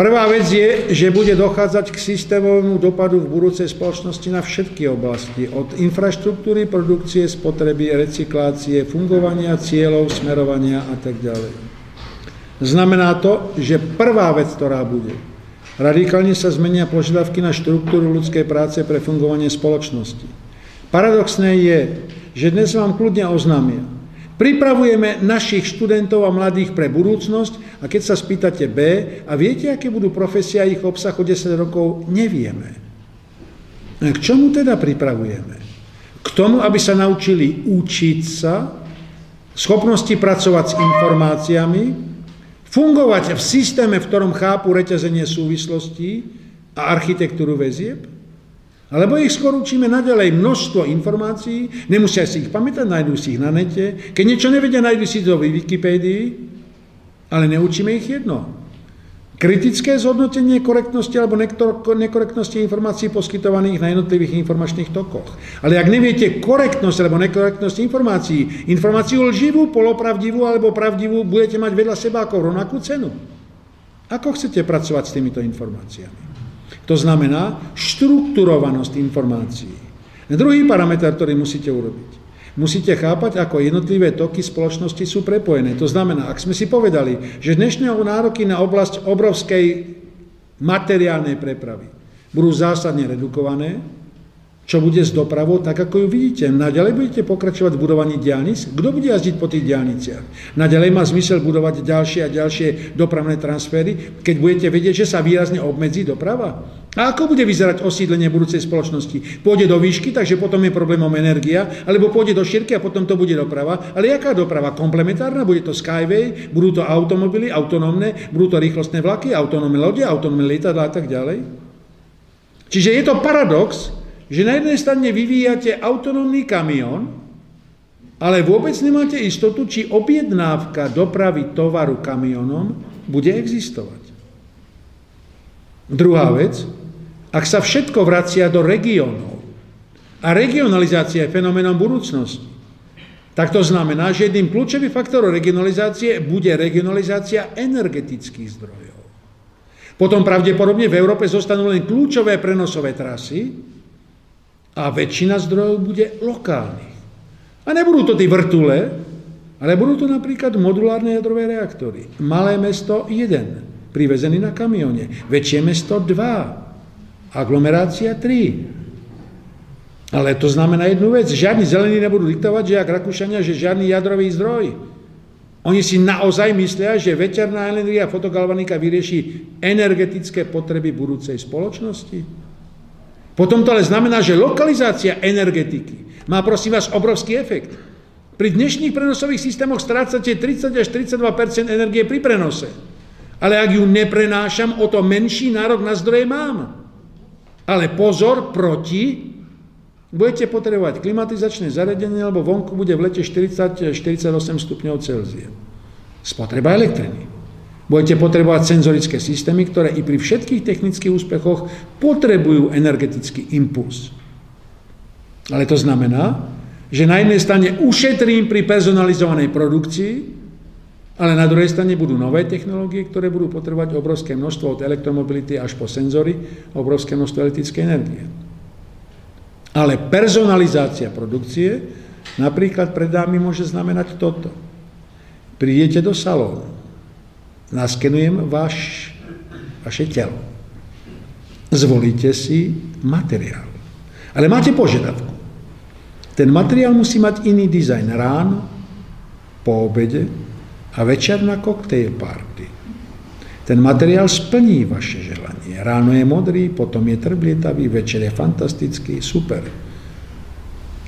[SPEAKER 2] Prvá vec je, že bude dochádzať k systémovému dopadu v budúcej spoločnosti na všetky oblasti, od infraštruktúry, produkcie, spotreby, recyklácie, fungovania, cieľov, smerovania a tak ďalej. Znamená to, že prvá vec, ktorá bude, radikálne sa zmenia požiadavky na štruktúru ľudskej práce pre fungovanie spoločnosti. Paradoxné je, že dnes vám kľudne oznámia, Pripravujeme našich študentov a mladých pre budúcnosť a keď sa spýtate B a viete, aké budú profesia ich obsah o 10 rokov, nevieme. K čomu teda pripravujeme? K tomu, aby sa naučili učiť sa, schopnosti pracovať s informáciami, fungovať v systéme, v ktorom chápu reťazenie súvislostí a architektúru väzieb, alebo ich skôr učíme naďalej množstvo informácií, nemusia si ich pamätať, nájdú si ich na nete. Keď niečo nevedia, nájdú si to v Wikipédii, ale neučíme ich jedno. Kritické zhodnotenie korektnosti alebo nekorektnosti informácií poskytovaných na jednotlivých informačných tokoch. Ale ak neviete korektnosť alebo nekorektnosť informácií, informáciu lživú, polopravdivú alebo pravdivú budete mať vedľa seba ako rovnakú cenu. Ako chcete pracovať s týmito informáciami? To znamená štrukturovanosť informácií. Druhý parameter, ktorý musíte urobiť. Musíte chápať, ako jednotlivé toky spoločnosti sú prepojené. To znamená, ak sme si povedali, že dnešné nároky na oblasť obrovskej materiálnej prepravy budú zásadne redukované, čo bude s dopravou, tak ako ju vidíte. Naďalej budete pokračovať v budovaní diálnic? Kto bude jazdiť po tých diálniciach? Naďalej má zmysel budovať ďalšie a ďalšie dopravné transfery, keď budete vedieť, že sa výrazne obmedzí doprava? A ako bude vyzerať osídlenie budúcej spoločnosti? Pôjde do výšky, takže potom je problémom energia, alebo pôjde do šírky a potom to bude doprava. Ale jaká doprava? Komplementárna? Bude to Skyway? Budú to automobily autonómne? Budú to rýchlostné vlaky? Autonómne lode? Autonómne lietadla a tak ďalej? Čiže je to paradox, že na jednej strane vyvíjate autonómny kamión, ale vôbec nemáte istotu, či objednávka dopravy tovaru kamionom bude existovať. Druhá vec, ak sa všetko vracia do regiónov a regionalizácia je fenoménom budúcnosti, tak to znamená, že jedným kľúčovým faktorom regionalizácie bude regionalizácia energetických zdrojov. Potom pravdepodobne v Európe zostanú len kľúčové prenosové trasy, a väčšina zdrojov bude lokálnych. A nebudú to tí vrtule, ale budú to napríklad modulárne jadrové reaktory. Malé mesto jeden, privezený na kamione. Väčšie mesto dva, aglomerácia tri. Ale to znamená jednu vec. Žiadni zelení nebudú diktovať, že ak Rakúšania, že žiadny jadrový zdroj. Oni si naozaj myslia, že veterná energia fotogalvanika vyrieši energetické potreby budúcej spoločnosti? Potom to ale znamená, že lokalizácia energetiky má prosím vás obrovský efekt. Pri dnešných prenosových systémoch strácate 30 až 32% energie pri prenose. Ale ak ju neprenášam, o to menší nárok na zdroje mám. Ale pozor, proti, budete potrebovať klimatizačné zariadenie, lebo vonku bude v lete 40-48 stupňov Celzia. Spotreba elektriny. Budete potrebovať senzorické systémy, ktoré i pri všetkých technických úspechoch potrebujú energetický impuls. Ale to znamená, že na jednej strane ušetrím pri personalizovanej produkcii Ale na druhej strane budú nové technológie, ktoré budú potrebovať obrovské množstvo od elektromobility až po senzory, obrovské množstvo elektrickej energie. Ale personalizácia produkcie napríklad pred dámy môže znamenať toto. Prídete do salónu, naskenujem váš, vaše telo, zvolíte si materiál. Ale máte požiadavku. Ten materiál musí mať iný dizajn ráno, po obede, a večer na koktejl party. Ten materiál splní vaše želanie. Ráno je modrý, potom je trblietavý, večer je fantastický, super.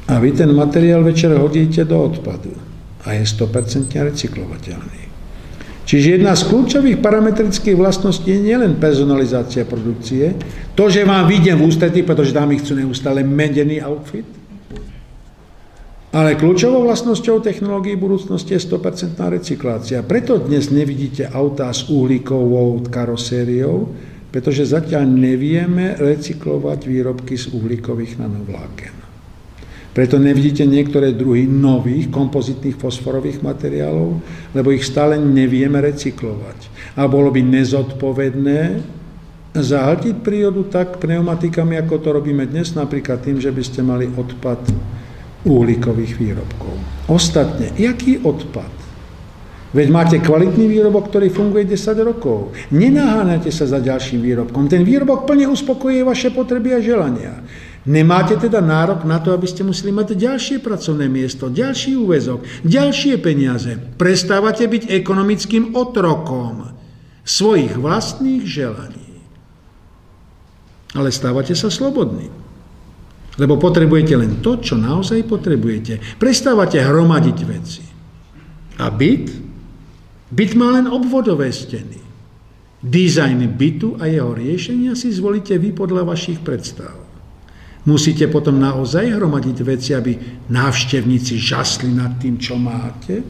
[SPEAKER 2] A vy ten materiál večer hodíte do odpadu a je 100% recyklovateľný. Čiže jedna z kľúčových parametrických vlastností je nielen personalizácia produkcie, to, že vám vidím v ústretí, pretože dámy chcú neustále medený outfit, ale kľúčovou vlastnosťou technológií budúcnosti je 100% recyklácia. Preto dnes nevidíte autá s uhlíkovou karosériou, pretože zatiaľ nevieme recyklovať výrobky z uhlíkových nanovláken. Preto nevidíte niektoré druhy nových kompozitných fosforových materiálov, lebo ich stále nevieme recyklovať. A bolo by nezodpovedné zahltiť prírodu tak pneumatikami, ako to robíme dnes, napríklad tým, že by ste mali odpad uhlíkových výrobkov. Ostatne, jaký odpad? Veď máte kvalitný výrobok, ktorý funguje 10 rokov. Nenaháňate sa za ďalším výrobkom. Ten výrobok plne uspokojuje vaše potreby a želania. Nemáte teda nárok na to, aby ste museli mať ďalšie pracovné miesto, ďalší úvezok, ďalšie peniaze. Prestávate byť ekonomickým otrokom svojich vlastných želaní. Ale stávate sa slobodným. Lebo potrebujete len to, čo naozaj potrebujete. Prestávate hromadiť veci. A byt? Byt má len obvodové steny. Dizajn bytu a jeho riešenia si zvolíte vy podľa vašich predstav. Musíte potom naozaj hromadiť veci, aby návštevníci žasli nad tým, čo máte.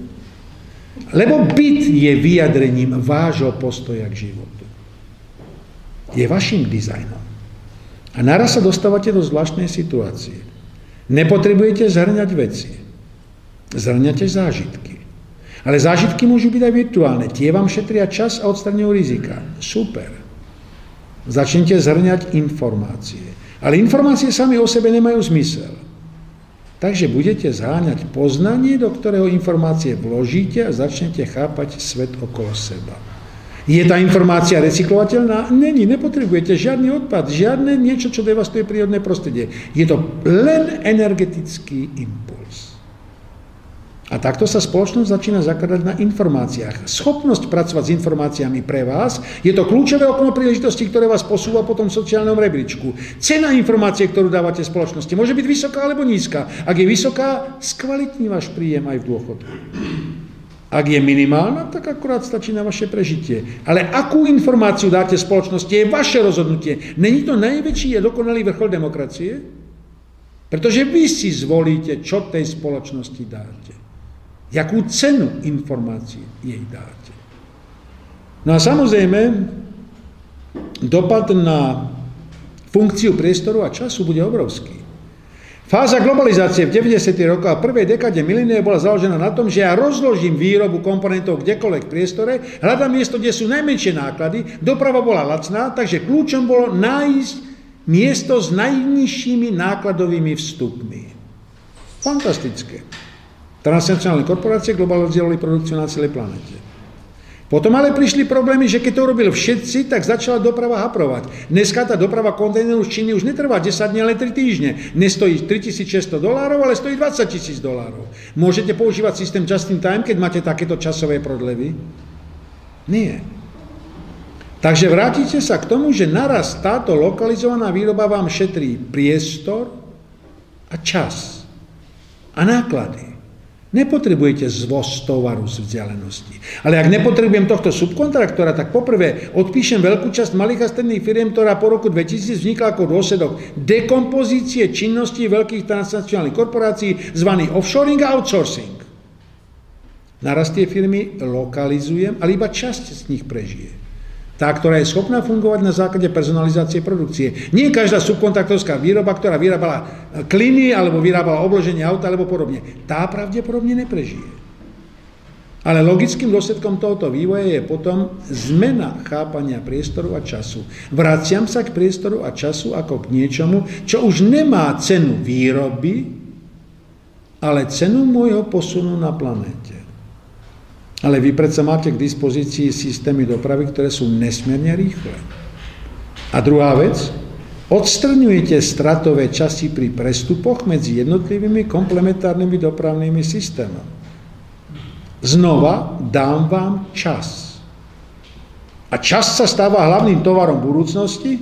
[SPEAKER 2] Lebo byt je vyjadrením vášho postoja k životu. Je vašim dizajnom. A naraz sa dostávate do zvláštnej situácie. Nepotrebujete zhrňať veci. Zhrňate zážitky. Ale zážitky môžu byť aj virtuálne. Tie vám šetria čas a odstraňujú rizika. Super. Začnite zhrňať informácie. Ale informácie sami o sebe nemajú zmysel. Takže budete zháňať poznanie, do ktorého informácie vložíte a začnete chápať svet okolo seba. Je tá informácia recyklovateľná? Není, nepotrebujete žiadny odpad, žiadne niečo, čo devastuje prírodné prostredie. Je to len energetický impuls. A takto sa spoločnosť začína zakladať na informáciách. Schopnosť pracovať s informáciami pre vás je to kľúčové okno príležitosti, ktoré vás posúva po tom sociálnom rebríčku. Cena informácie, ktorú dávate spoločnosti, môže byť vysoká alebo nízka. Ak je vysoká, skvalitní váš príjem aj v dôchodku. Ak je minimálna, tak akurát stačí na vaše prežitie. Ale akú informáciu dáte spoločnosti, je vaše rozhodnutie. Není to najväčší a dokonalý vrchol demokracie? Pretože vy si zvolíte, čo tej spoločnosti dáte. Jakú cenu informácií jej dáte. No a samozrejme, dopad na funkciu priestoru a času bude obrovský. Fáza globalizácie v 90. rokoch a prvej dekade milénie bola založená na tom, že ja rozložím výrobu komponentov kdekoľvek v priestore, hľadám miesto, kde sú najmenšie náklady, doprava bola lacná, takže kľúčom bolo nájsť miesto s najnižšími nákladovými vstupmi. Fantastické. Transnacionálne korporácie globalizovali produkciu na celej planete. Potom ale prišli problémy, že keď to robili všetci, tak začala doprava haprovať. Dneska tá doprava kontajneru z Číny už netrvá 10 dní, ale 3 týždne. Nestojí 3600 dolárov, ale stojí 20 tisíc dolárov. Môžete používať systém just in time, keď máte takéto časové prodlevy? Nie. Takže vrátite sa k tomu, že naraz táto lokalizovaná výroba vám šetrí priestor a čas a náklady. Nepotrebujete zvoz tovaru z vzdialenosti. Ale ak nepotrebujem tohto subkontraktora, tak poprvé odpíšem veľkú časť malých a stredných firiem, ktorá po roku 2000 vznikla ako dôsledok dekompozície činnosti veľkých transnacionálnych korporácií, zvaný offshoring a outsourcing. Naraz tie firmy lokalizujem, ale iba časť z nich prežije. Tá, ktorá je schopná fungovať na základe personalizácie produkcie. Nie každá subkontraktorská výroba, ktorá vyrábala kliny, alebo vyrábala obloženie auta, alebo podobne. Tá pravdepodobne neprežije. Ale logickým dôsledkom tohoto vývoja je potom zmena chápania priestoru a času. Vraciam sa k priestoru a času ako k niečomu, čo už nemá cenu výroby, ale cenu môjho posunu na planéte. Ale vy predsa máte k dispozícii systémy dopravy, ktoré sú nesmierne rýchle. A druhá vec, odstrňujete stratové časy pri prestupoch medzi jednotlivými komplementárnymi dopravnými systémami. Znova dám vám čas. A čas sa stáva hlavným tovarom budúcnosti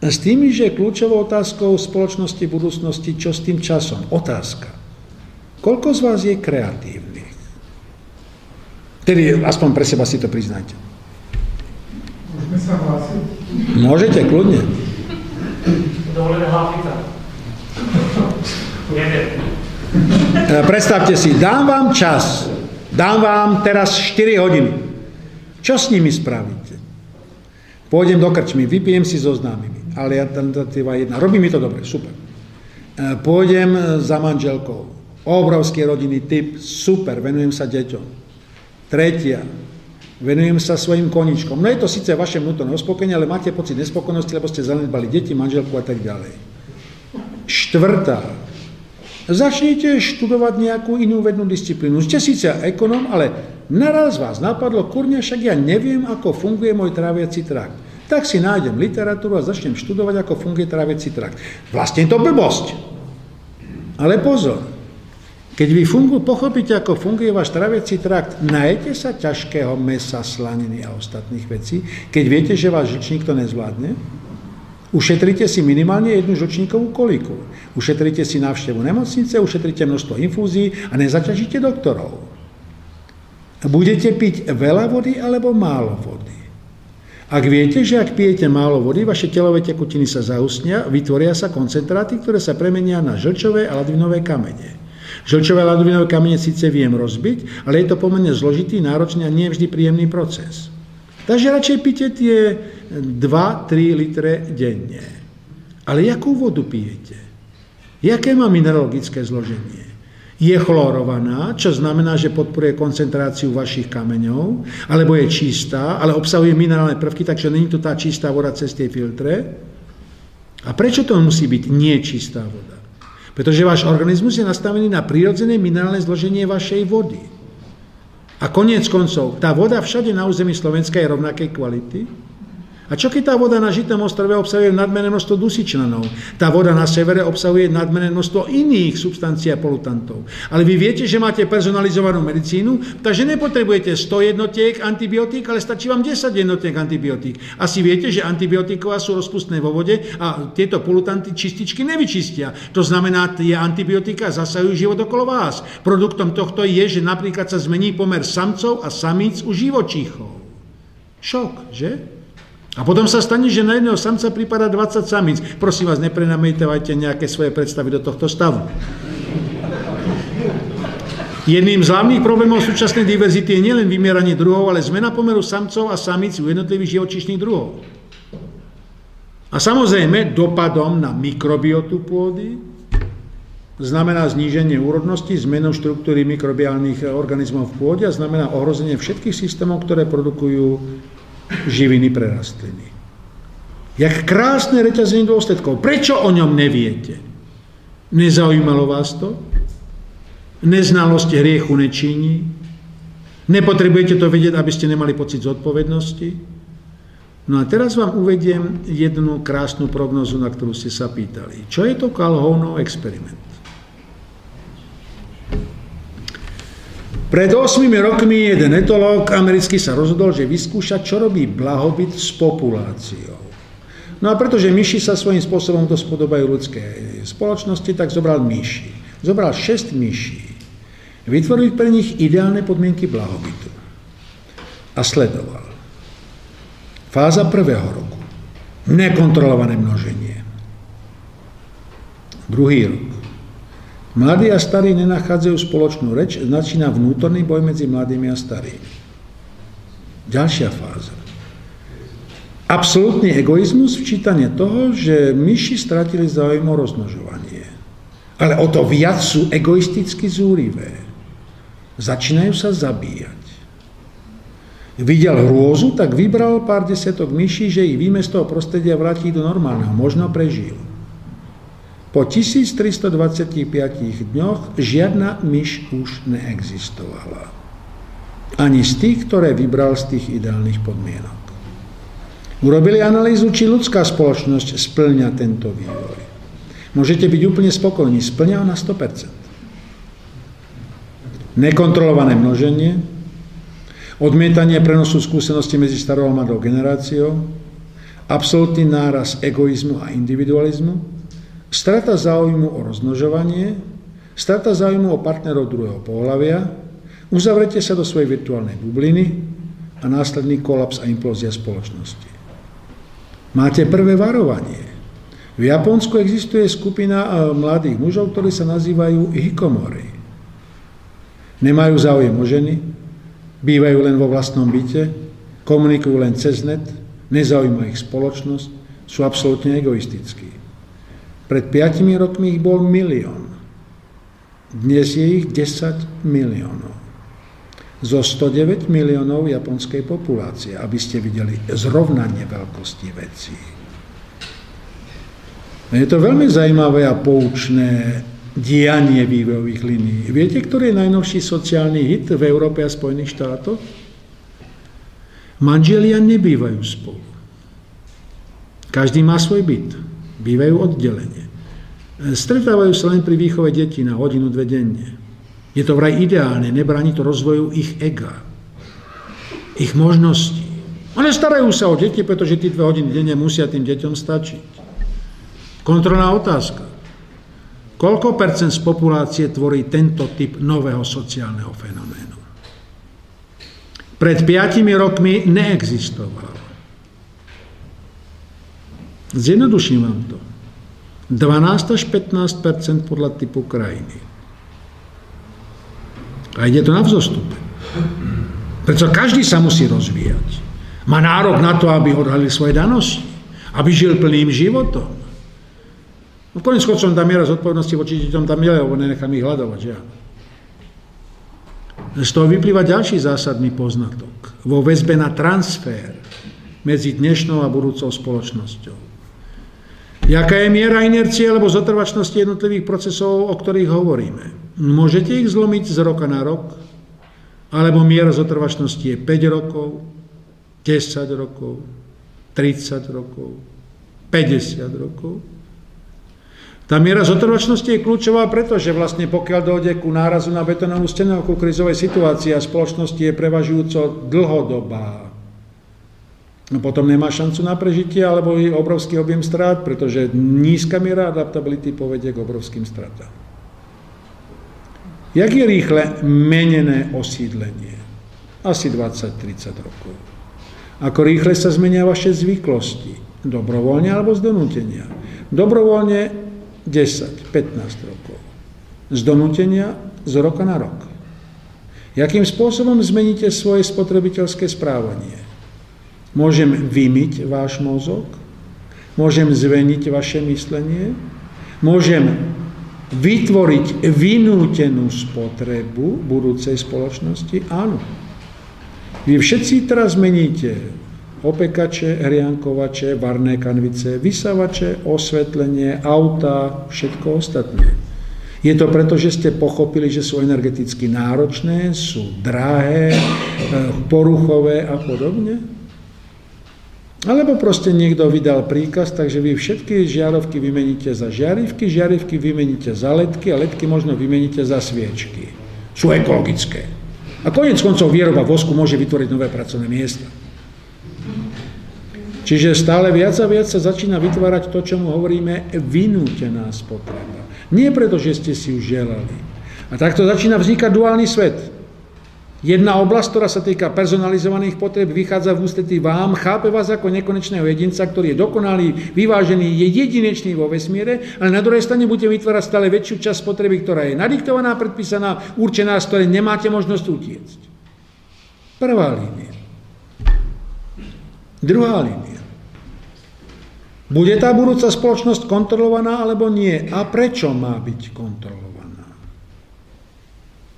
[SPEAKER 2] s tým, že kľúčovou otázkou spoločnosti budúcnosti, čo s tým časom. Otázka. Koľko z vás je kreatívnych? Tedy aspoň pre seba si to priznajte.
[SPEAKER 3] Môžeme sa hlásiť?
[SPEAKER 2] Môžete, kľudne.
[SPEAKER 3] Dovolené hlásiť sa.
[SPEAKER 2] E, predstavte si, dám vám čas, dám vám teraz 4 hodiny. Čo s nimi spravíte? Pôjdem do krčmy, vypijem si so známymi, ale alternatíva jedna. Robí mi to dobre, super. E, pôjdem za manželkou, obrovský rodinný typ, super, venujem sa deťom. Tretia, venujem sa svojim koničkom. No je to síce vaše vnútorné uspokojenie, ale máte pocit nespokojnosti, lebo ste zanedbali deti, manželku a tak ďalej. Štvrtá, Začnite študovať nejakú inú vednú disciplínu. Ste síce ekonom, ale naraz vás napadlo, kurňa, však ja neviem, ako funguje môj tráviaci trakt. Tak si nájdem literatúru a začnem študovať, ako funguje tráviaci trakt. Vlastne to blbosť. Ale pozor, keď vy fungu, pochopíte, ako funguje váš traviaci trakt, najete sa ťažkého mesa, slaniny a ostatných vecí, keď viete, že váš žičník to nezvládne, Ušetrite si minimálne jednu žlčníkovú koliku. Ušetrite si návštevu nemocnice, ušetrite množstvo infúzií a nezaťažíte doktorov. Budete piť veľa vody alebo málo vody. Ak viete, že ak pijete málo vody, vaše telové tekutiny sa zaustnia, vytvoria sa koncentráty, ktoré sa premenia na žlčové a ladvinové kamene. Žlčové a ladvinové kamene síce viem rozbiť, ale je to pomerne zložitý, náročný a nie vždy príjemný proces. Takže radšej pite tie 2-3 litre denne. Ale jakú vodu pijete? Jaké má mineralogické zloženie? Je chlorovaná, čo znamená, že podporuje koncentráciu vašich kameňov, alebo je čistá, ale obsahuje minerálne prvky, takže není to tá čistá voda cez tie filtre. A prečo to musí byť nečistá voda? Pretože váš organizmus je nastavený na prírodzené minerálne zloženie vašej vody. A koniec koncov, tá voda všade na území Slovenska je rovnakej kvality, a čo keď tá voda na Žitom ostrove obsahuje nadmerné množstvo dusičnanov? Tá voda na severe obsahuje nadmerné množstvo iných substancií a polutantov. Ale vy viete, že máte personalizovanú medicínu, takže nepotrebujete 100 jednotiek antibiotík, ale stačí vám 10 jednotiek antibiotík. Asi viete, že antibiotiková sú rozpustné vo vode a tieto polutanty čističky nevyčistia. To znamená, tie antibiotika zasahujú život okolo vás. Produktom tohto je, že napríklad sa zmení pomer samcov a samíc u živočíchov. Šok, že? A potom sa stane, že na jedného samca prípada 20 samíc. Prosím vás, neprenamejtevajte nejaké svoje predstavy do tohto stavu. Jedným z hlavných problémov súčasnej diverzity je nielen vymieranie druhov, ale zmena pomeru samcov a samíc u jednotlivých živočíšnych druhov. A samozrejme, dopadom na mikrobiotu pôdy znamená zníženie úrodnosti, zmenu štruktúry mikrobiálnych organizmov v pôde a znamená ohrozenie všetkých systémov, ktoré produkujú živiny pre rastliny. Jak krásne reťazenie dôsledkov. Prečo o ňom neviete? Nezaujímalo vás to? Neznalosť hriechu nečiní? Nepotrebujete to vedieť, aby ste nemali pocit zodpovednosti? No a teraz vám uvediem jednu krásnu prognozu, na ktorú ste sa pýtali. Čo je to Calhounov experiment? Pred 8 rokmi jeden etológ americký sa rozhodol, že vyskúša, čo robí blahobyt s populáciou. No a pretože myši sa svojím spôsobom to spodobajú ľudskej spoločnosti, tak zobral myši. Zobral 6 myší. Vytvoril pre nich ideálne podmienky blahobytu. A sledoval. Fáza prvého roku. Nekontrolované množenie. Druhý rok. Mladí a starí nenachádzajú spoločnú reč, začína vnútorný boj medzi mladými a starými. Ďalšia fáza. Absolutný egoizmus, včítanie toho, že myši stratili záujem o rozmnožovanie. Ale o to viac sú egoisticky zúrivé. Začínajú sa zabíjať. Videl hrôzu, tak vybral pár desiatok myší, že ich víme z toho prostredia vráti do normálneho. Možno prežil. Po 1325 dňoch žiadna myš už neexistovala. Ani z tých, ktoré vybral z tých ideálnych podmienok. Urobili analýzu, či ľudská spoločnosť splňa tento vývoj. Môžete byť úplne spokojní, splňa na 100%. Nekontrolované množenie, odmietanie prenosu skúsenosti medzi starou a mladou generáciou, absolútny náraz egoizmu a individualizmu, strata záujmu o rozmnožovanie, strata záujmu o partnerov druhého pohľavia, uzavretie sa do svojej virtuálnej bubliny a následný kolaps a implózia spoločnosti. Máte prvé varovanie. V Japonsku existuje skupina e, mladých mužov, ktorí sa nazývajú hikomori. Nemajú záujem o ženy, bývajú len vo vlastnom byte, komunikujú len cez net, nezaujíma ich spoločnosť, sú absolútne egoistickí. Pred 5 rokmi ich bol milión. Dnes je ich 10 miliónov zo 109 miliónov japonskej populácie, aby ste videli zrovnanie veľkosti vecí. Je to veľmi zaujímavé a poučné dianie vývojových línií. Viete, ktorý je najnovší sociálny hit v Európe a Spojených štátoch? Manželia nebývajú spolu. Každý má svoj byt. Bývajú oddelenie. Stretávajú sa len pri výchove detí na hodinu, dve denne. Je to vraj ideálne, nebráni to rozvoju ich ega, ich možností. Ale starajú sa o deti, pretože tí dve hodiny denne musia tým deťom stačiť. Kontrolná otázka. Koľko percent z populácie tvorí tento typ nového sociálneho fenoménu? Pred piatimi rokmi neexistoval. Zjednoduším vám to. 12 až 15% podľa typu krajiny. A ide to na vzostupe. Preto každý sa musí rozvíjať. Má nárok na to, aby odhalil svoje danosti. Aby žil plným životom. No konec chodcom tam miera zodpovednosti voči deťom tam je, lebo nenechám ich hľadovať, že Z toho vyplýva ďalší zásadný poznatok. Vo väzbe na transfer medzi dnešnou a budúcou spoločnosťou. Jaká je miera inercie alebo zotrvačnosti jednotlivých procesov, o ktorých hovoríme? Môžete ich zlomiť z roka na rok, alebo miera zotrvačnosti je 5 rokov, 10 rokov, 30 rokov, 50 rokov. Tá miera zotrvačnosti je kľúčová, pretože vlastne pokiaľ dojde ku nárazu na betonovú stenu ku krizovej situácii a spoločnosti je prevažujúco dlhodobá, potom nemá šancu na prežitie alebo je obrovský objem strát, pretože nízka miera adaptability povedie k obrovským stratám. Jak je rýchle menené osídlenie? Asi 20-30 rokov. Ako rýchle sa zmenia vaše zvyklosti? Dobrovoľne alebo z donútenia? Dobrovoľne 10-15 rokov. Z donútenia z roka na rok. Jakým spôsobom zmeníte svoje spotrebiteľské správanie? Môžem vymyť váš mozog? Môžem zveniť vaše myslenie? Môžem vytvoriť vynútenú spotrebu budúcej spoločnosti? Áno. Vy všetci teraz meníte opekače, hriankovače, varné kanvice, vysavače, osvetlenie, auta, všetko ostatné. Je to preto, že ste pochopili, že sú energeticky náročné, sú drahé, eh, poruchové a podobne? Alebo proste niekto vydal príkaz, takže vy všetky žiarovky vymeníte za žiarivky, žiarivky vymeníte za ledky a ledky možno vymeníte za sviečky. Sú ekologické. A konec koncov výroba vosku môže vytvoriť nové pracovné miesta. Čiže stále viac a viac sa začína vytvárať to, čo mu hovoríme vynútená spotreba. Nie preto, že ste si ju želali. A takto začína vznikať duálny svet. Jedna oblasť, ktorá sa týka personalizovaných potreb, vychádza v ústretí vám, chápe vás ako nekonečného jedinca, ktorý je dokonalý, vyvážený, je jedinečný vo vesmíre, ale na druhej strane budete vytvárať stále väčšiu časť potreby, ktorá je nadiktovaná, predpísaná, určená, z ktorej nemáte možnosť utiecť. Prvá línia. Druhá línia. Bude tá budúca spoločnosť kontrolovaná alebo nie? A prečo má byť kontrolovaná?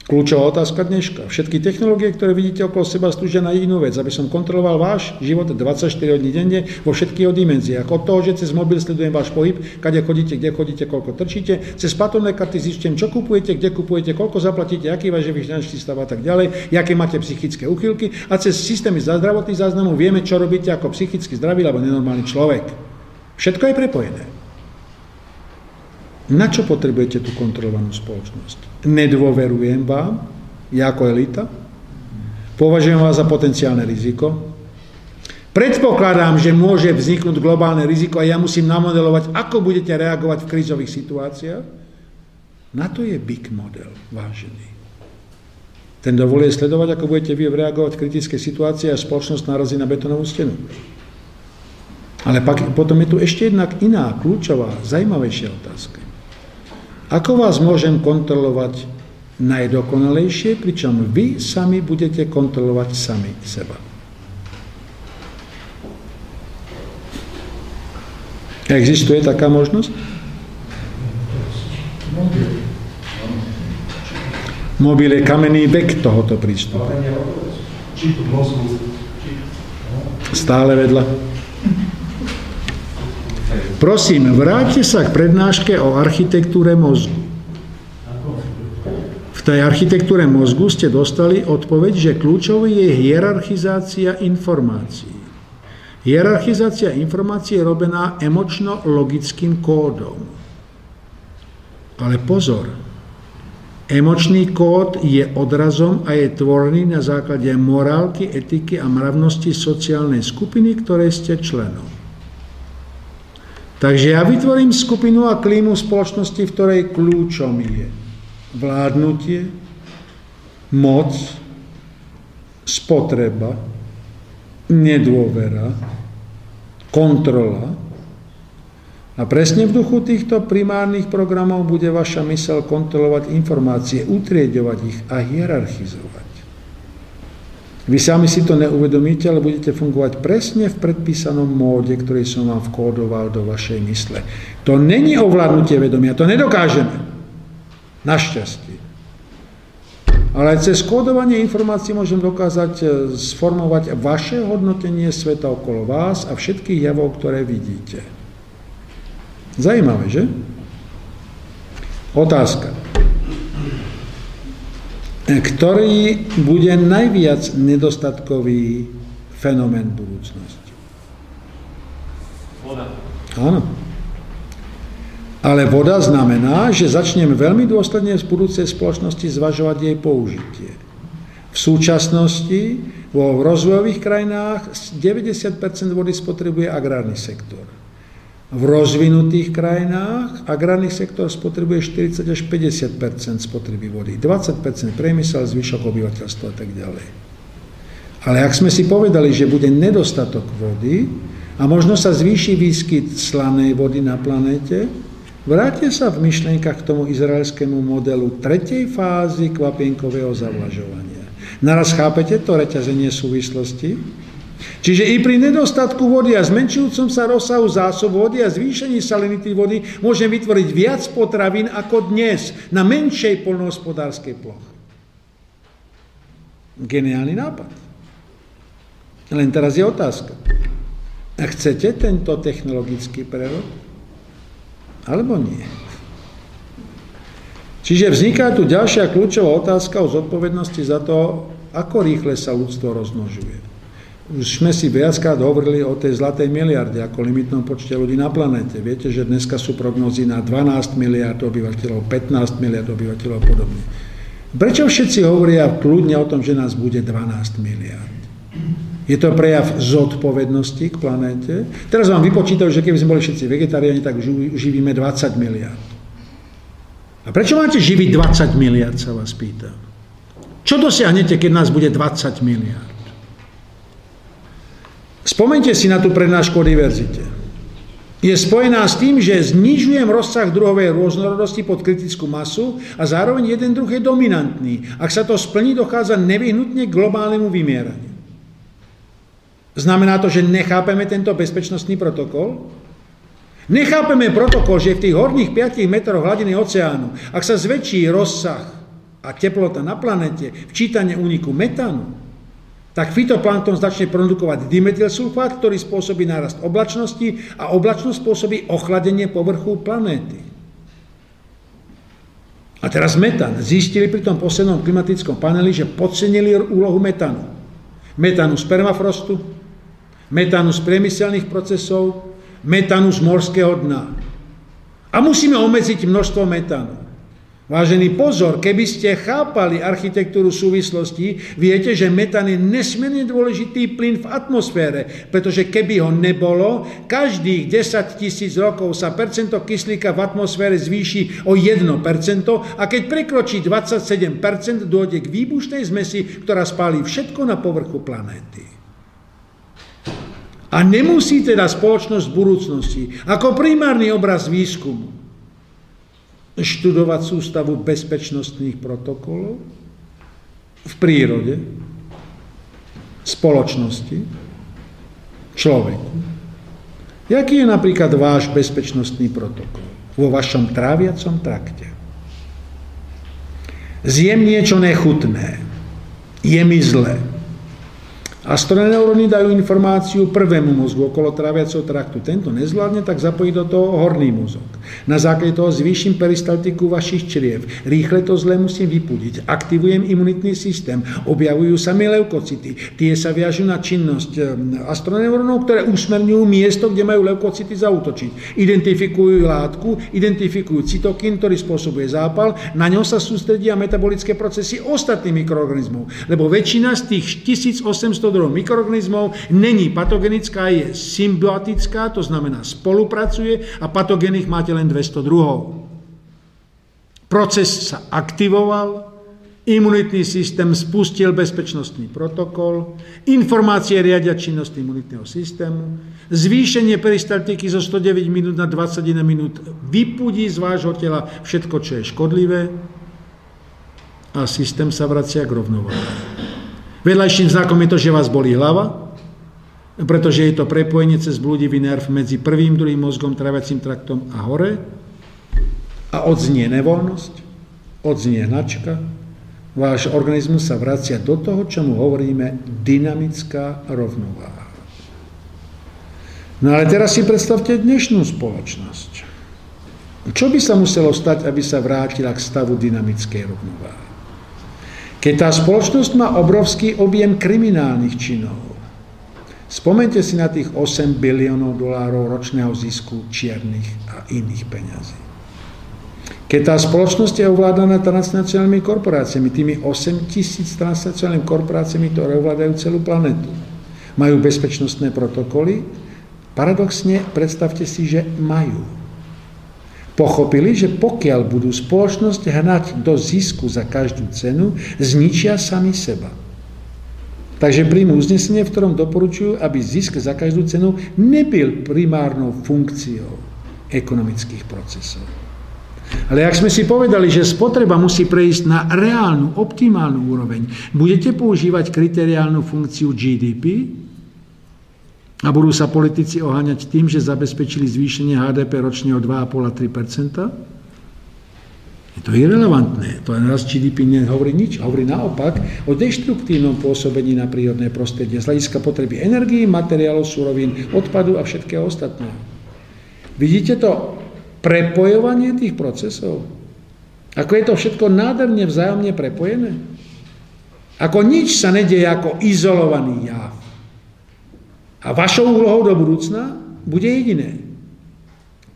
[SPEAKER 2] Kľúčová otázka dneška. Všetky technológie, ktoré vidíte okolo seba, slúžia na jedinú vec, aby som kontroloval váš život 24 hodín denne vo všetkých dimenziách. Od toho, že cez mobil sledujem váš pohyb, kade chodíte, kde chodíte, koľko trčíte, cez platobné karty zistujem, čo kupujete, kde kupujete, koľko zaplatíte, aký váš finančný stav a tak ďalej, aké máte psychické uchylky a cez systémy zdravotných záznamov vieme, čo robíte ako psychicky zdravý alebo nenormálny človek. Všetko je prepojené. Na čo potrebujete tú kontrolovanú spoločnosť? nedôverujem vám, ja ako elita, považujem vás za potenciálne riziko, Predpokladám, že môže vzniknúť globálne riziko a ja musím namodelovať, ako budete reagovať v krízových situáciách. Na to je big model, vážený. Ten dovoluje sledovať, ako budete vy reagovať v kritickej situácii a spoločnosť narazí na betonovú stenu. Ale pak, potom je tu ešte jedna iná, kľúčová, zajímavejšia otázka. Ako vás môžem kontrolovať najdokonalejšie, pričom vy sami budete kontrolovať sami seba. Existuje taká možnosť? Mobil je kamenný vek tohoto prístupu. Stále vedľa. Prosím, vráťte sa k prednáške o architektúre mozgu. V tej architektúre mozgu ste dostali odpoveď, že kľúčový je hierarchizácia informácií. Hierarchizácia informácií je robená emočno-logickým kódom. Ale pozor, emočný kód je odrazom a je tvorený na základe morálky, etiky a mravnosti sociálnej skupiny, ktorej ste členom. Takže ja vytvorím skupinu a klímu spoločnosti, v ktorej kľúčom je vládnutie, moc, spotreba, nedôvera, kontrola. A presne v duchu týchto primárnych programov bude vaša mysel kontrolovať informácie, utriedovať ich a hierarchizovať. Vy sami si to neuvedomíte, ale budete fungovať presne v predpísanom móde, ktorý som vám vkódoval do vašej mysle. To není ovládnutie vedomia, to nedokážeme. Našťastie. Ale cez kódovanie informácií môžem dokázať e, sformovať vaše hodnotenie sveta okolo vás a všetkých javov, ktoré vidíte. Zajímavé, že? Otázka ktorý bude najviac nedostatkový fenomén budúcnosti.
[SPEAKER 3] Voda.
[SPEAKER 2] Áno. Ale voda znamená, že začneme veľmi dôsledne v budúcej spoločnosti zvažovať jej použitie. V súčasnosti vo rozvojových krajinách 90% vody spotrebuje agrárny sektor. V rozvinutých krajinách agrárny sektor spotrebuje 40 až 50% spotreby vody, 20 priemysel, zvyšok obyvateľstva a tak ďalej. Ale ak sme si povedali, že bude nedostatok vody a možno sa zvýši výskyt slanej vody na planéte, vráte sa v myšlienkach k tomu izraelskému modelu tretej fázy kvapienkového zavlažovania. Naraz chápete to reťazenie súvislosti? Čiže i pri nedostatku vody a zmenšujúcom sa rozsahu zásob vody a zvýšení salinity vody môžem vytvoriť viac potravín ako dnes na menšej polnohospodárskej ploche. Geniálny nápad. Len teraz je otázka. A chcete tento technologický prerod? Alebo nie? Čiže vzniká tu ďalšia kľúčová otázka o zodpovednosti za to, ako rýchle sa ľudstvo rozmnožuje. Sme si viackrát hovorili o tej zlatej miliarde ako limitnom počte ľudí na planete. Viete, že dneska sú prognozy na 12 miliard obyvateľov, 15 miliard obyvateľov a podobne. Prečo všetci hovoria kľudne o tom, že nás bude 12 miliard? Je to prejav zodpovednosti k planéte? Teraz vám vypočítajú, že keby sme boli všetci vegetariáni, tak živíme 20 miliard. A prečo máte živiť 20 miliard, sa vás pýtam. Čo dosiahnete, keď nás bude 20 miliard? Spomente si na tú prednášku o diverzite. Je spojená s tým, že znižujem rozsah druhovej rôznorodosti pod kritickú masu a zároveň jeden druh je dominantný. Ak sa to splní, dochádza nevyhnutne k globálnemu vymieraniu. Znamená to, že nechápeme tento bezpečnostný protokol? Nechápeme protokol, že v tých horných 5 metroch hladiny oceánu, ak sa zväčší rozsah a teplota na planete, včítanie úniku metánu, tak fitoplankton začne produkovať dimetylsulfát, ktorý spôsobí nárast oblačnosti a oblačnosť spôsobí ochladenie povrchu planéty. A teraz metán. Zistili pri tom poslednom klimatickom paneli, že podcenili úlohu metánu. Metánu z permafrostu, metánu z priemyselných procesov, metánu z morského dna. A musíme obmedziť množstvo metánu. Vážený pozor, keby ste chápali architektúru súvislosti, viete, že metán je nesmierne dôležitý plyn v atmosfére, pretože keby ho nebolo, každých 10 tisíc rokov sa percento kyslíka v atmosfére zvýši o 1%, a keď prekročí 27%, dôjde k výbušnej zmesi, ktorá spálí všetko na povrchu planéty. A nemusí teda spoločnosť v budúcnosti ako primárny obraz výskumu študovať sústavu bezpečnostných protokolov v prírode, spoločnosti, človeku. Jaký je napríklad váš bezpečnostný protokol vo vašom tráviacom trakte? Zjem niečo nechutné, je mi zlé, Astroneuróny dajú informáciu prvému mozgu okolo tráviaceho traktu. Tento nezvládne, tak zapojí do toho horný mozog. Na základe toho zvýšim peristaltiku vašich čriev. Rýchle to zle musím vypudiť. Aktivujem imunitný systém. Objavujú sa mi leukocity. Tie sa viažú na činnosť eh, astroneurónov, ktoré usmerňujú miesto, kde majú leukocity zautočiť. Identifikujú látku, identifikujú cytokín, ktorý spôsobuje zápal. Na ňo sa sústredia metabolické procesy ostatných mikroorganizmov. Lebo väčšina z tých 1800 druhov mikroorganizmov, není patogenická, je symbiotická, to znamená spolupracuje a patogených máte len 200 druhov. Proces sa aktivoval, imunitný systém spustil bezpečnostný protokol, informácie riadia činnosti imunitného systému, zvýšenie peristaltiky zo 109 minút na 21 minút vypudí z vášho tela všetko, čo je škodlivé a systém sa vracia k rovnováhe. Vedľajším znakom je to, že vás bolí hlava, pretože je to prepojenie cez blúdivý nerv medzi prvým, druhým mozgom, traviacím traktom a hore a odznie nevoľnosť, odznie hnačka, váš organizmus sa vracia do toho, čo mu hovoríme dynamická rovnováha. No ale teraz si predstavte dnešnú spoločnosť. Čo by sa muselo stať, aby sa vrátila k stavu dynamickej rovnováhy? Keď tá spoločnosť má obrovský objem kriminálnych činov, spomente si na tých 8 biliónov dolárov ročného zisku čiernych a iných peňazí. Keď tá spoločnosť je ovládaná transnacionálnymi korporáciami, tými 8 tisíc transnacionálnymi korporáciami, ktoré ovládajú celú planetu, majú bezpečnostné protokoly, paradoxne predstavte si, že majú Pochopili, že pokiaľ budú spoločnosť hnať do zisku za každú cenu, zničia sami seba. Takže príjmu uznesenie, v ktorom doporučujú, aby zisk za každú cenu nebyl primárnou funkciou ekonomických procesov. Ale ak sme si povedali, že spotreba musí prejsť na reálnu, optimálnu úroveň, budete používať kriteriálnu funkciu GDP, a budú sa politici oháňať tým, že zabezpečili zvýšenie HDP ročne o 2,5 a 3 Je to irrelevantné. To raz GDP nehovorí nič. Hovorí naopak o deštruktívnom pôsobení na prírodné prostredie z hľadiska potreby energii, materiálov, surovín, odpadu a všetkého ostatného. Vidíte to prepojovanie tých procesov? Ako je to všetko nádherne vzájomne prepojené? Ako nič sa nedieje ako izolovaný jav. A vašou úlohou do budúcna bude jediné.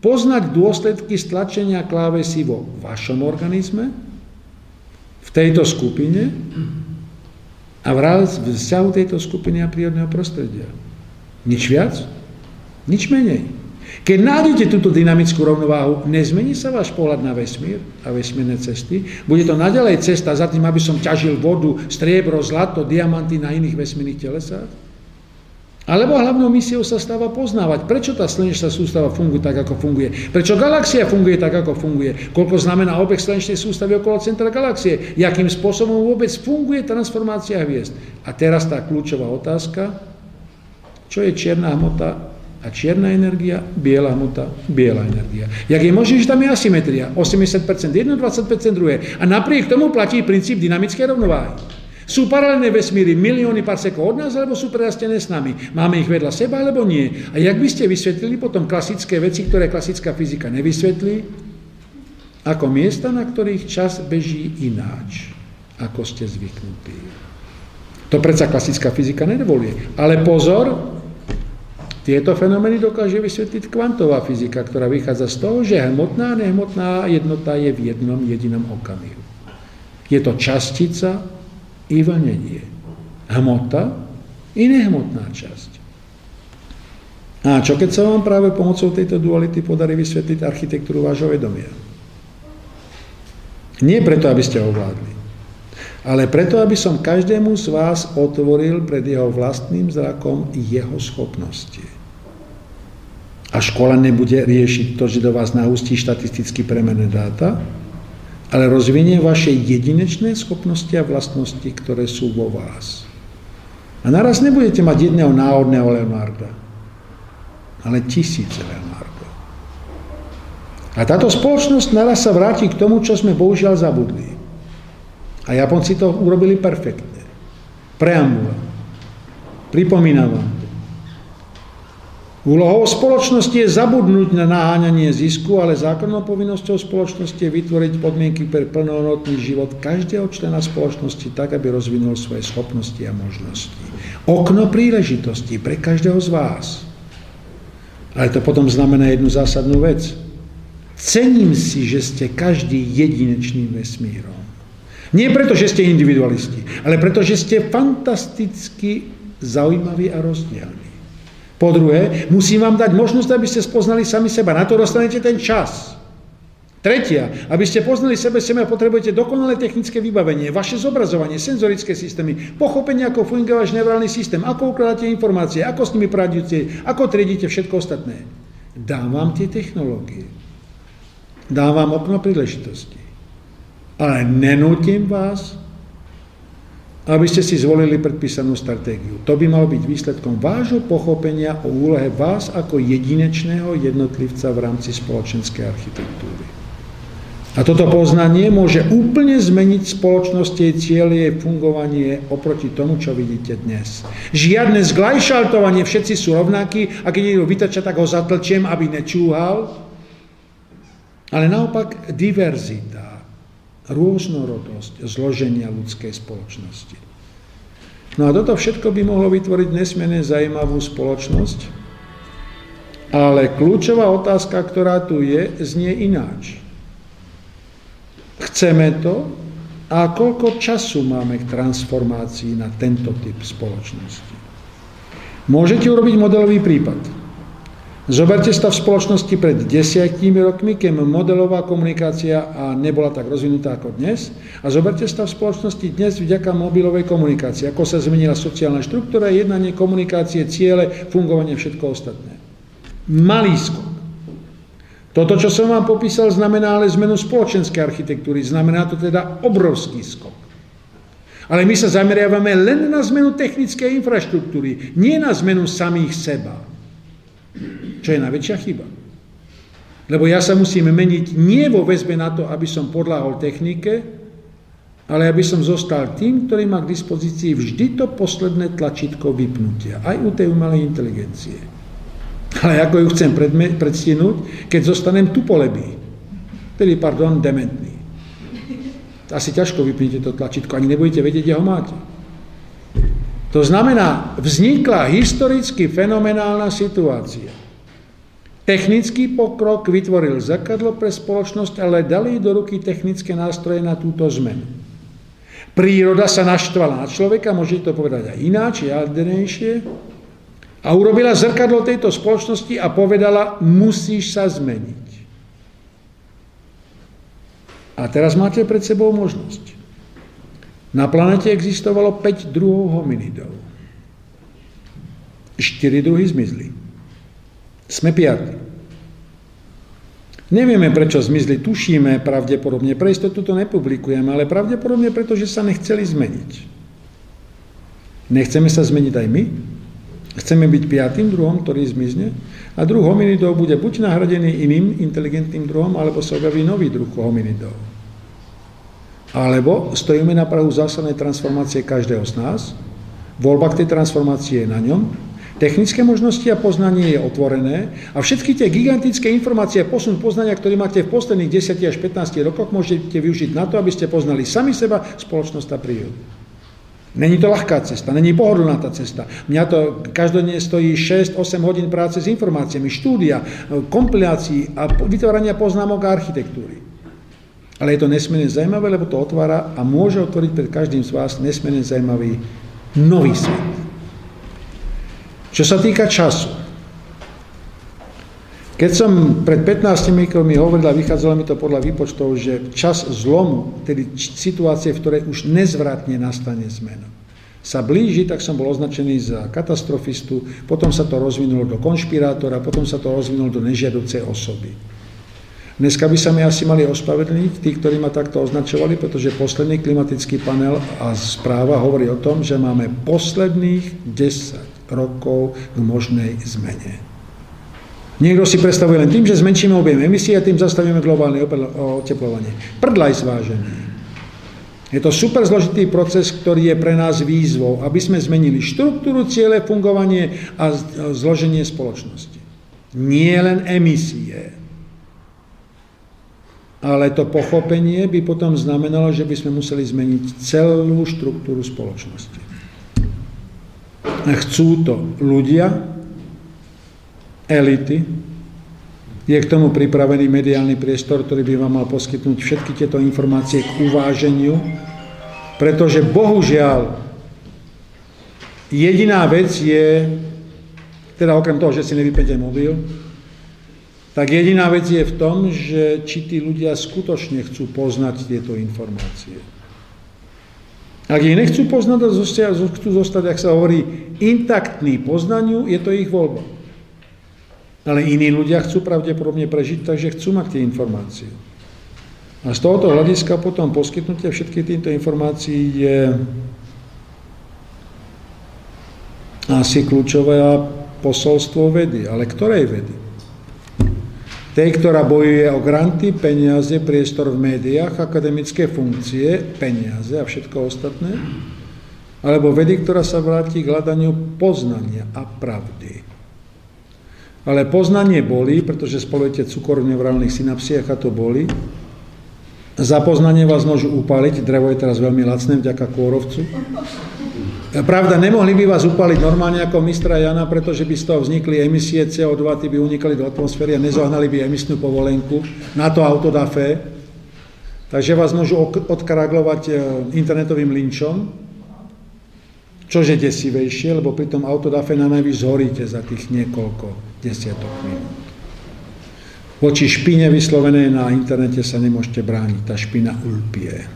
[SPEAKER 2] Poznať dôsledky stlačenia klávesy vo vašom organizme, v tejto skupine a v vzťahu tejto skupiny a prírodného prostredia. Nič viac, nič menej. Keď nájdete túto dynamickú rovnováhu, nezmení sa váš pohľad na vesmír a vesmírne cesty. Bude to naďalej cesta za tým, aby som ťažil vodu, striebro, zlato, diamanty na iných vesmírnych telesách? Alebo hlavnou misiou sa stáva poznávať, prečo tá slnečná sústava funguje tak, ako funguje. Prečo galaxia funguje tak, ako funguje. Koľko znamená obeh slnečnej sústavy okolo centra galaxie. Jakým spôsobom vôbec funguje transformácia hviezd. A teraz tá kľúčová otázka, čo je čierna hmota a čierna energia, biela hmota, biela energia. Jak je možné, že tam je asymetria? 80% jedno, 20% druhé. A napriek tomu platí princíp dynamické rovnováhy. Sú paralelné vesmíry milióny parsekov od nás, alebo sú prerastené s nami? Máme ich vedľa seba, alebo nie? A jak by ste vysvetlili potom klasické veci, ktoré klasická fyzika nevysvetlí, ako miesta, na ktorých čas beží ináč, ako ste zvyknutí. To predsa klasická fyzika nedovoluje. Ale pozor, tieto fenomény dokáže vysvetliť kvantová fyzika, ktorá vychádza z toho, že hmotná a nehmotná jednota je v jednom jedinom okamihu. Je to častica i vlnenie. Hmota i nehmotná časť. A čo keď sa vám práve pomocou tejto duality podarí vysvetliť architektúru vášho vedomia? Nie preto, aby ste ovládli, ale preto, aby som každému z vás otvoril pred jeho vlastným zrakom jeho schopnosti. A škola nebude riešiť to, že do vás naustí štatisticky premené dáta, ale rozvinie vaše jedinečné schopnosti a vlastnosti, ktoré sú vo vás. A naraz nebudete mať jedného náhodného Leonarda, ale tisíce Leonardo. A táto spoločnosť naraz sa vráti k tomu, čo sme bohužiaľ zabudli. A Japonci to urobili perfektne. Preambula. Pripomínam vám, Úlohou spoločnosti je zabudnúť na naháňanie zisku, ale zákonnou povinnosťou spoločnosti je vytvoriť podmienky pre plnohodnotný život každého člena spoločnosti tak, aby rozvinul svoje schopnosti a možnosti. Okno príležitosti pre každého z vás. Ale to potom znamená jednu zásadnú vec. Cením si, že ste každý jedinečným vesmírom. Nie preto, že ste individualisti, ale preto, že ste fantasticky zaujímaví a rozdielni. Po druhé, musím vám dať možnosť, aby ste spoznali sami seba. Na to dostanete ten čas. Tretia, aby ste poznali sebe sebe, potrebujete dokonalé technické vybavenie, vaše zobrazovanie, senzorické systémy, pochopenie, ako funguje váš neurálny systém, ako ukladáte informácie, ako s nimi pracujete, ako triedite všetko ostatné. Dám vám tie technológie. Dám vám okno príležitosti. Ale nenútim vás aby ste si zvolili predpísanú stratégiu. To by malo byť výsledkom vášho pochopenia o úlohe vás ako jedinečného jednotlivca v rámci spoločenskej architektúry. A toto poznanie môže úplne zmeniť spoločnosť, jej cieľ, jej fungovanie oproti tomu, čo vidíte dnes. Žiadne zglajšaltovanie, všetci sú rovnakí a keď niekto vytača, tak ho zatlčiem, aby nečúhal. Ale naopak diverzita rôznorodosť zloženia ľudskej spoločnosti. No a toto všetko by mohlo vytvoriť nesmierne zajímavú spoločnosť, ale kľúčová otázka, ktorá tu je, znie ináč. Chceme to a koľko času máme k transformácii na tento typ spoločnosti? Môžete urobiť modelový prípad. Zoberte sa v spoločnosti pred desiatimi rokmi, keď modelová komunikácia nebola tak rozvinutá ako dnes. A zoberte v spoločnosti dnes vďaka mobilovej komunikácii, ako sa zmenila sociálna štruktúra, jednanie, komunikácie, ciele, fungovanie, všetko ostatné. Malý skok. Toto, čo som vám popísal, znamená ale zmenu spoločenskej architektúry. Znamená to teda obrovský skok. Ale my sa zameriavame len na zmenu technickej infraštruktúry, nie na zmenu samých seba. Čo je najväčšia chyba. Lebo ja sa musím meniť nie vo väzbe na to, aby som podláhol technike, ale aby som zostal tým, ktorý má k dispozícii vždy to posledné tlačítko vypnutia. Aj u tej umelej inteligencie. Ale ako ju chcem predstihnúť, keď zostanem tupolebý. Tedy, pardon, dementný. Asi ťažko vypnete to tlačítko, ani nebudete vedieť, kde ho máte. To znamená, vznikla historicky fenomenálna situácia Technický pokrok vytvoril zrkadlo pre spoločnosť, ale dali do ruky technické nástroje na túto zmenu. Príroda sa naštvala na človeka, môžete to povedať aj ináč, jadernejšie, a urobila zrkadlo tejto spoločnosti a povedala, musíš sa zmeniť. A teraz máte pred sebou možnosť. Na planete existovalo 5 druhov hominidov. 4 druhy zmizli. Sme piatí. Nevieme, prečo zmizli, tušíme pravdepodobne, pre istotu to nepublikujeme, ale pravdepodobne preto, že sa nechceli zmeniť. Nechceme sa zmeniť aj my? Chceme byť piatým druhom, ktorý zmizne? a druh hominidov bude buď nahradený iným inteligentným druhom, alebo sa objaví nový druh hominidov. Alebo stojíme na prahu zásadnej transformácie každého z nás, voľba k tej transformácii je na ňom, technické možnosti a poznanie je otvorené a všetky tie gigantické informácie a posun poznania, ktoré máte v posledných 10 až 15 rokoch, môžete využiť na to, aby ste poznali sami seba, spoločnosť a prírodu. Není to ľahká cesta, není pohodlná tá cesta. Mňa to každodenne stojí 6-8 hodín práce s informáciami, štúdia, kompilácií a vytvárania poznámok a architektúry. Ale je to nesmierne zaujímavé, lebo to otvára a môže otvoriť pred každým z vás nesmierne zaujímavý nový svet. Čo sa týka času, keď som pred 15 rokmi hovoril a vychádzalo mi to podľa výpočtov, že čas zlomu, tedy situácie, v ktorej už nezvratne nastane zmena, sa blíži, tak som bol označený za katastrofistu, potom sa to rozvinulo do konšpirátora, potom sa to rozvinulo do nežiaducej osoby. Dneska by sa mi asi mali ospravedlniť tí, ktorí ma takto označovali, pretože posledný klimatický panel a správa hovorí o tom, že máme posledných 10 rokov k možnej zmene. Niekto si predstavuje len tým, že zmenšíme objem emisí a tým zastavíme globálne oteplovanie. Prdlaj zvážený. Je to super zložitý proces, ktorý je pre nás výzvou, aby sme zmenili štruktúru, ciele, fungovanie a zloženie spoločnosti. Nie len emisie. Ale to pochopenie by potom znamenalo, že by sme museli zmeniť celú štruktúru spoločnosti. Chcú to ľudia, elity. Je k tomu pripravený mediálny priestor, ktorý by vám mal poskytnúť všetky tieto informácie k uváženiu, pretože bohužiaľ jediná vec je, teda okrem toho, že si nevypete mobil, tak jediná vec je v tom, že či tí ľudia skutočne chcú poznať tieto informácie. Ak ich nechcú poznať a chcú zostať, ak sa hovorí, intaktný poznaniu, je to ich voľba. Ale iní ľudia chcú pravdepodobne prežiť, takže chcú mať tie informácie. A z tohoto hľadiska potom poskytnutie všetkých týchto informácií je asi kľúčové posolstvo vedy. Ale ktorej vedy? Tej, ktorá bojuje o granty, peniaze, priestor v médiách, akademické funkcie, peniaze a všetko ostatné? Alebo vedy, ktorá sa vráti k hľadaniu poznania a pravdy? Ale poznanie boli, pretože spolujete cukor v neurálnych synapsiách a to boli. Za poznanie vás môžu upaliť, drevo je teraz veľmi lacné vďaka kôrovcu. Pravda, nemohli by vás upaliť normálne ako mistra Jana, pretože by z toho vznikli emisie CO2, ty by unikali do atmosféry a nezohnali by emisnú povolenku. Na to auto dá. Takže vás môžu odkaraglovať e, internetovým linčom, čože desivejšie, lebo pri tom autodafe na najvyš zhoríte za tých niekoľko desiatok minút. Voči špine vyslovenej na internete sa nemôžete brániť, tá špina ulpie.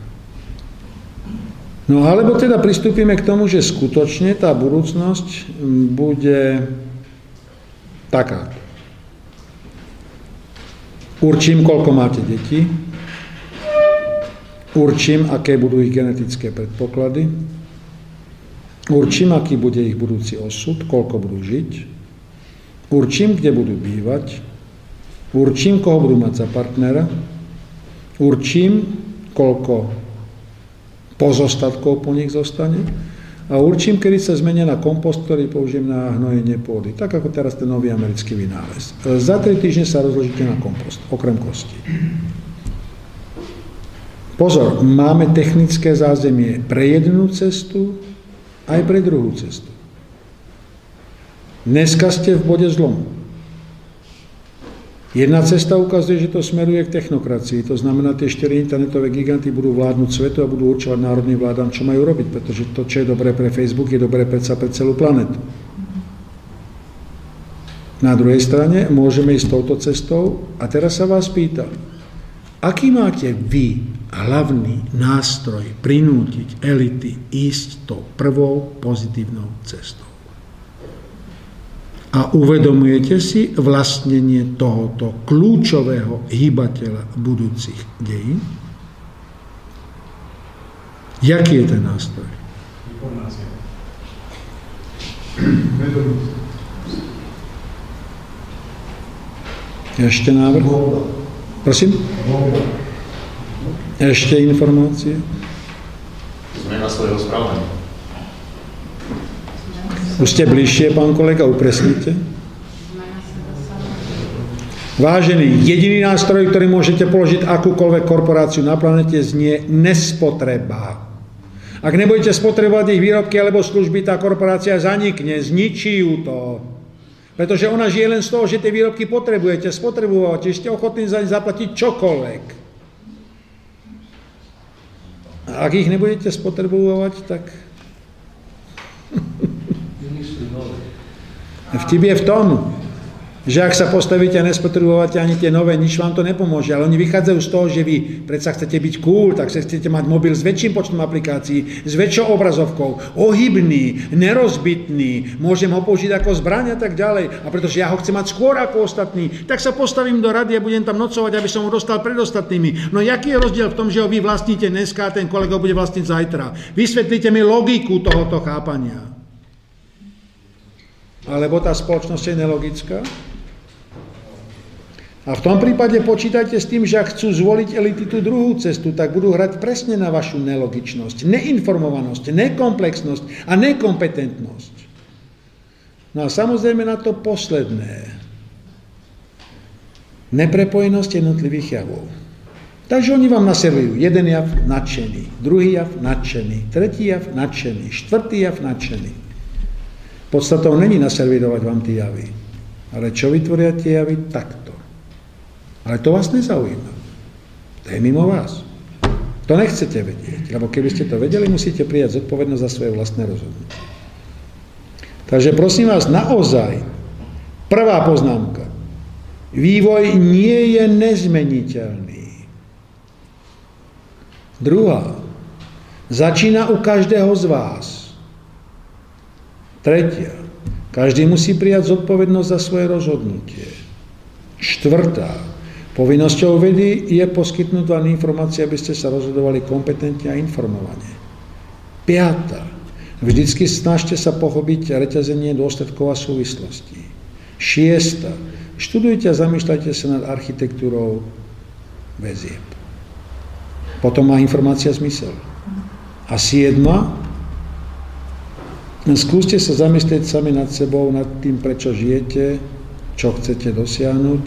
[SPEAKER 2] No alebo teda pristúpime k tomu, že skutočne tá budúcnosť bude taká. Určím, koľko máte detí, určím, aké budú ich genetické predpoklady, určím, aký bude ich budúci osud, koľko budú žiť, určím, kde budú bývať, určím, koho budú mať za partnera, určím, koľko pozostatkov po nich zostane a určím, kedy sa zmenia na kompost, ktorý použijem na hnojenie pôdy. Tak ako teraz ten nový americký vynález. Za tri týždne sa rozložíte na kompost, okrem kosti. Pozor, máme technické zázemie pre jednu cestu, aj pre druhú cestu. Dneska ste v bode zlomu. Jedna cesta ukazuje, že to smeruje k technokracii. To znamená, tie štyri internetové giganty budú vládnuť svetu a budú určovať národným vládam, čo majú robiť, pretože to, čo je dobré pre Facebook, je dobré predsa pre celú planetu. Na druhej strane môžeme ísť touto cestou a teraz sa vás pýtam, aký máte vy hlavný nástroj prinútiť elity ísť tou prvou pozitívnou cestou? A uvedomujete si vlastnenie tohoto kľúčového hýbateľa budúcich dejín? Jaký je ten nástroj? Ešte návrh? Prosím? Ešte informácie?
[SPEAKER 4] Zmena svojho správania.
[SPEAKER 2] Už ste bližšie, pán kolega, upresnite. Vážený, jediný nástroj, ktorý môžete položiť akúkoľvek korporáciu na planete, znie nespotreba. Ak nebudete spotrebovať ich výrobky alebo služby, tá korporácia zanikne, zničí ju to. Pretože ona žije len z toho, že tie výrobky potrebujete, spotrebujete, ste ochotní za ne zaplatiť čokoľvek. A ak ich nebudete spotrebovať, tak... Vtip je v tom, že ak sa postavíte a nespotrebujete ani tie nové, nič vám to nepomôže. Ale oni vychádzajú z toho, že vy predsa chcete byť cool, tak sa chcete mať mobil s väčším počtom aplikácií, s väčšou obrazovkou, ohybný, nerozbitný, môžem ho použiť ako zbraň a tak ďalej. A pretože ja ho chcem mať skôr ako ostatní, tak sa postavím do rady a budem tam nocovať, aby som ho dostal pred ostatnými. No jaký je rozdiel v tom, že ho vy vlastníte dneska a ten kolega bude vlastniť zajtra? Vysvetlite mi logiku tohoto chápania. Alebo tá spoločnosť je nelogická? A v tom prípade počítajte s tým, že ak chcú zvoliť elity tú druhú cestu, tak budú hrať presne na vašu nelogičnosť, neinformovanosť, nekomplexnosť a nekompetentnosť. No a samozrejme na to posledné. Neprepojenosť jednotlivých javov. Takže oni vám naservujú jeden jav nadšený, druhý jav nadšený, tretí jav nadšený, štvrtý jav nadšený. Podstatou není naservírovať vám tie javy, ale čo vytvoria tie javy? Takto. Ale to vás nezaujíma. To je mimo vás. To nechcete vedieť, lebo keby ste to vedeli, musíte prijať zodpovednosť za svoje vlastné rozhodnutie. Takže prosím vás, naozaj, prvá poznámka. Vývoj nie je nezmeniteľný. Druhá. Začína u každého z vás. Tretia. Každý musí prijať zodpovednosť za svoje rozhodnutie. Štvrtá. Povinnosťou vedy je poskytnúť vám informácie, aby ste sa rozhodovali kompetentne a informovane. Piatá. Vždycky snažte sa pochopiť reťazenie dôsledkov a súvislostí. Šiesta. Študujte a zamýšľajte sa nad architektúrou väzieb. Potom má informácia zmysel. A siedma. Skúste sa zamyslieť sami nad sebou, nad tým, prečo žijete, čo chcete dosiahnuť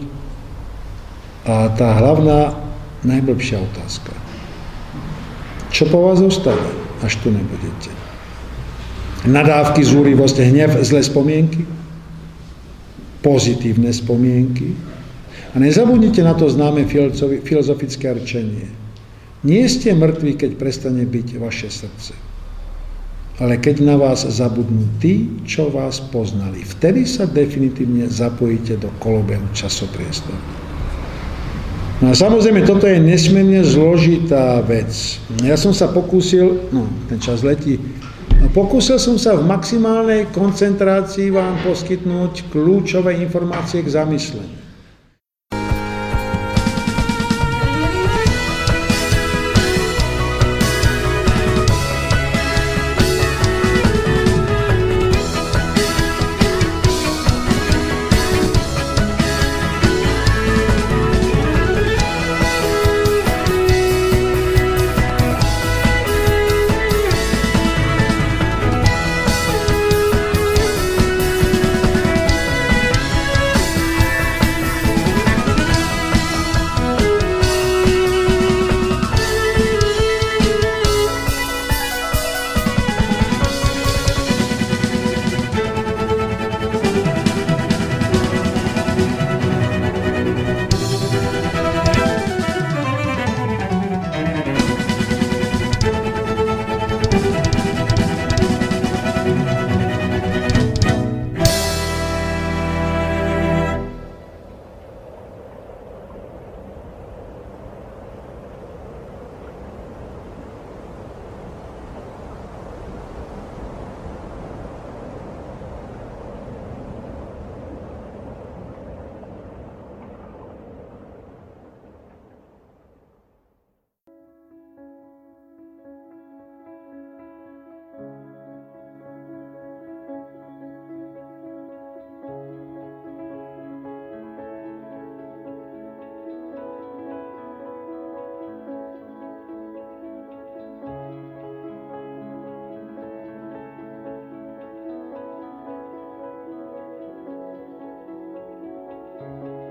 [SPEAKER 2] a tá hlavná, najblbšia otázka. Čo po vás zostane, až tu nebudete? Nadávky, zúrivosť, hnev, zlé spomienky? Pozitívne spomienky? A nezabudnite na to známe filozofické rčenie. Nie ste mŕtvi, keď prestane byť vaše srdce. Ale keď na vás zabudnú tí, čo vás poznali, vtedy sa definitívne zapojíte do kolobehu časopriestoru. No a samozrejme, toto je nesmierne zložitá vec. Ja som sa pokúsil, no ten čas letí, pokúsil som sa v maximálnej koncentrácii vám poskytnúť kľúčové informácie k zamysleniu.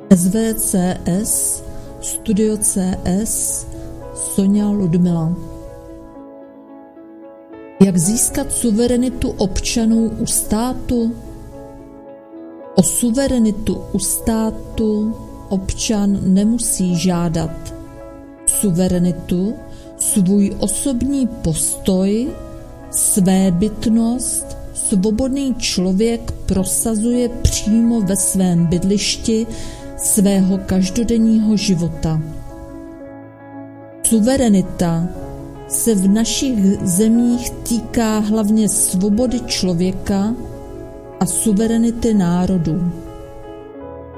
[SPEAKER 1] SVCS, Studio CS, Sonja Ludmila. Jak získat suverenitu občanů u státu? O suverenitu u státu občan nemusí žádat. Suverenitu, svůj osobní postoj, své bytnost, svobodný člověk prosazuje přímo ve svém bydlišti svého každodenního života. Suverenita se v našich zemích týká hlavně svobody člověka a suverenity národů.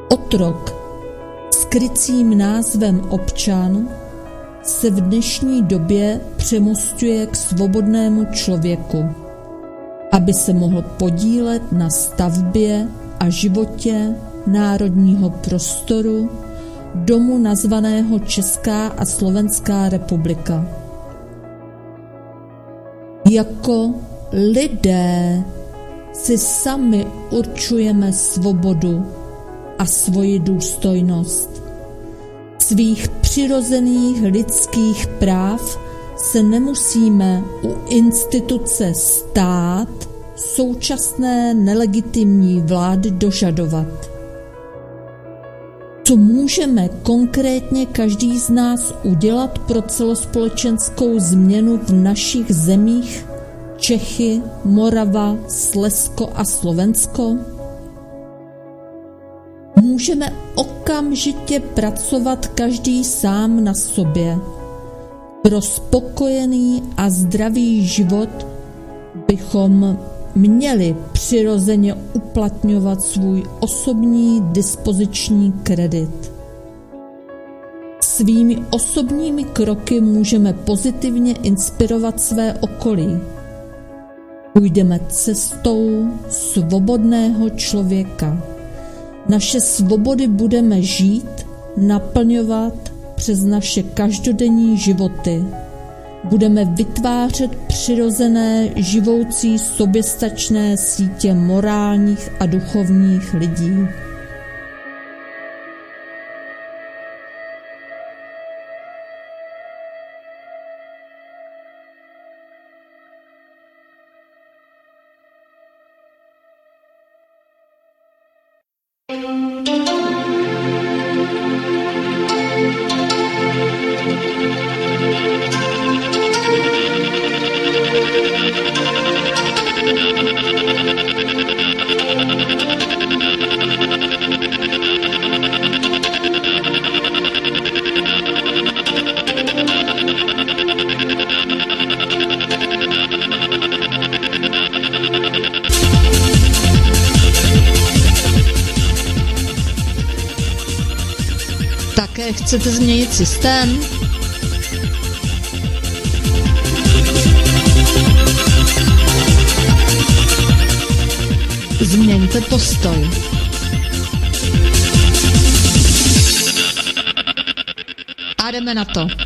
[SPEAKER 1] Otrok s krycím názvem občan se v dnešní době přemostuje k svobodnému člověku, aby se mohl podílet na stavbě a životě národního prostoru domu nazvaného Česká a Slovenská republika. Jako lidé si sami určujeme svobodu a svoji důstojnost. Svých přirozených lidských práv se nemusíme u instituce stát současné nelegitimní vlády dožadovat. Co můžeme konkrétně každý z nás udělat pro celospolečenskou změnu v našich zemích Čechy, Morava, Slesko a Slovensko? Můžeme okamžitě pracovat každý sám na sobě. Pro spokojený a zdravý život bychom měli přirozeně uplatňovat svůj osobní dispoziční kredit. Svými osobními kroky můžeme pozitivně inspirovat své okolí. Půjdeme cestou svobodného člověka. Naše svobody budeme žít, naplňovat přes naše každodenní životy budeme vytvářet přirozené, živoucí, soběstačné sítě morálních a duchovních lidí. Jdeme na to.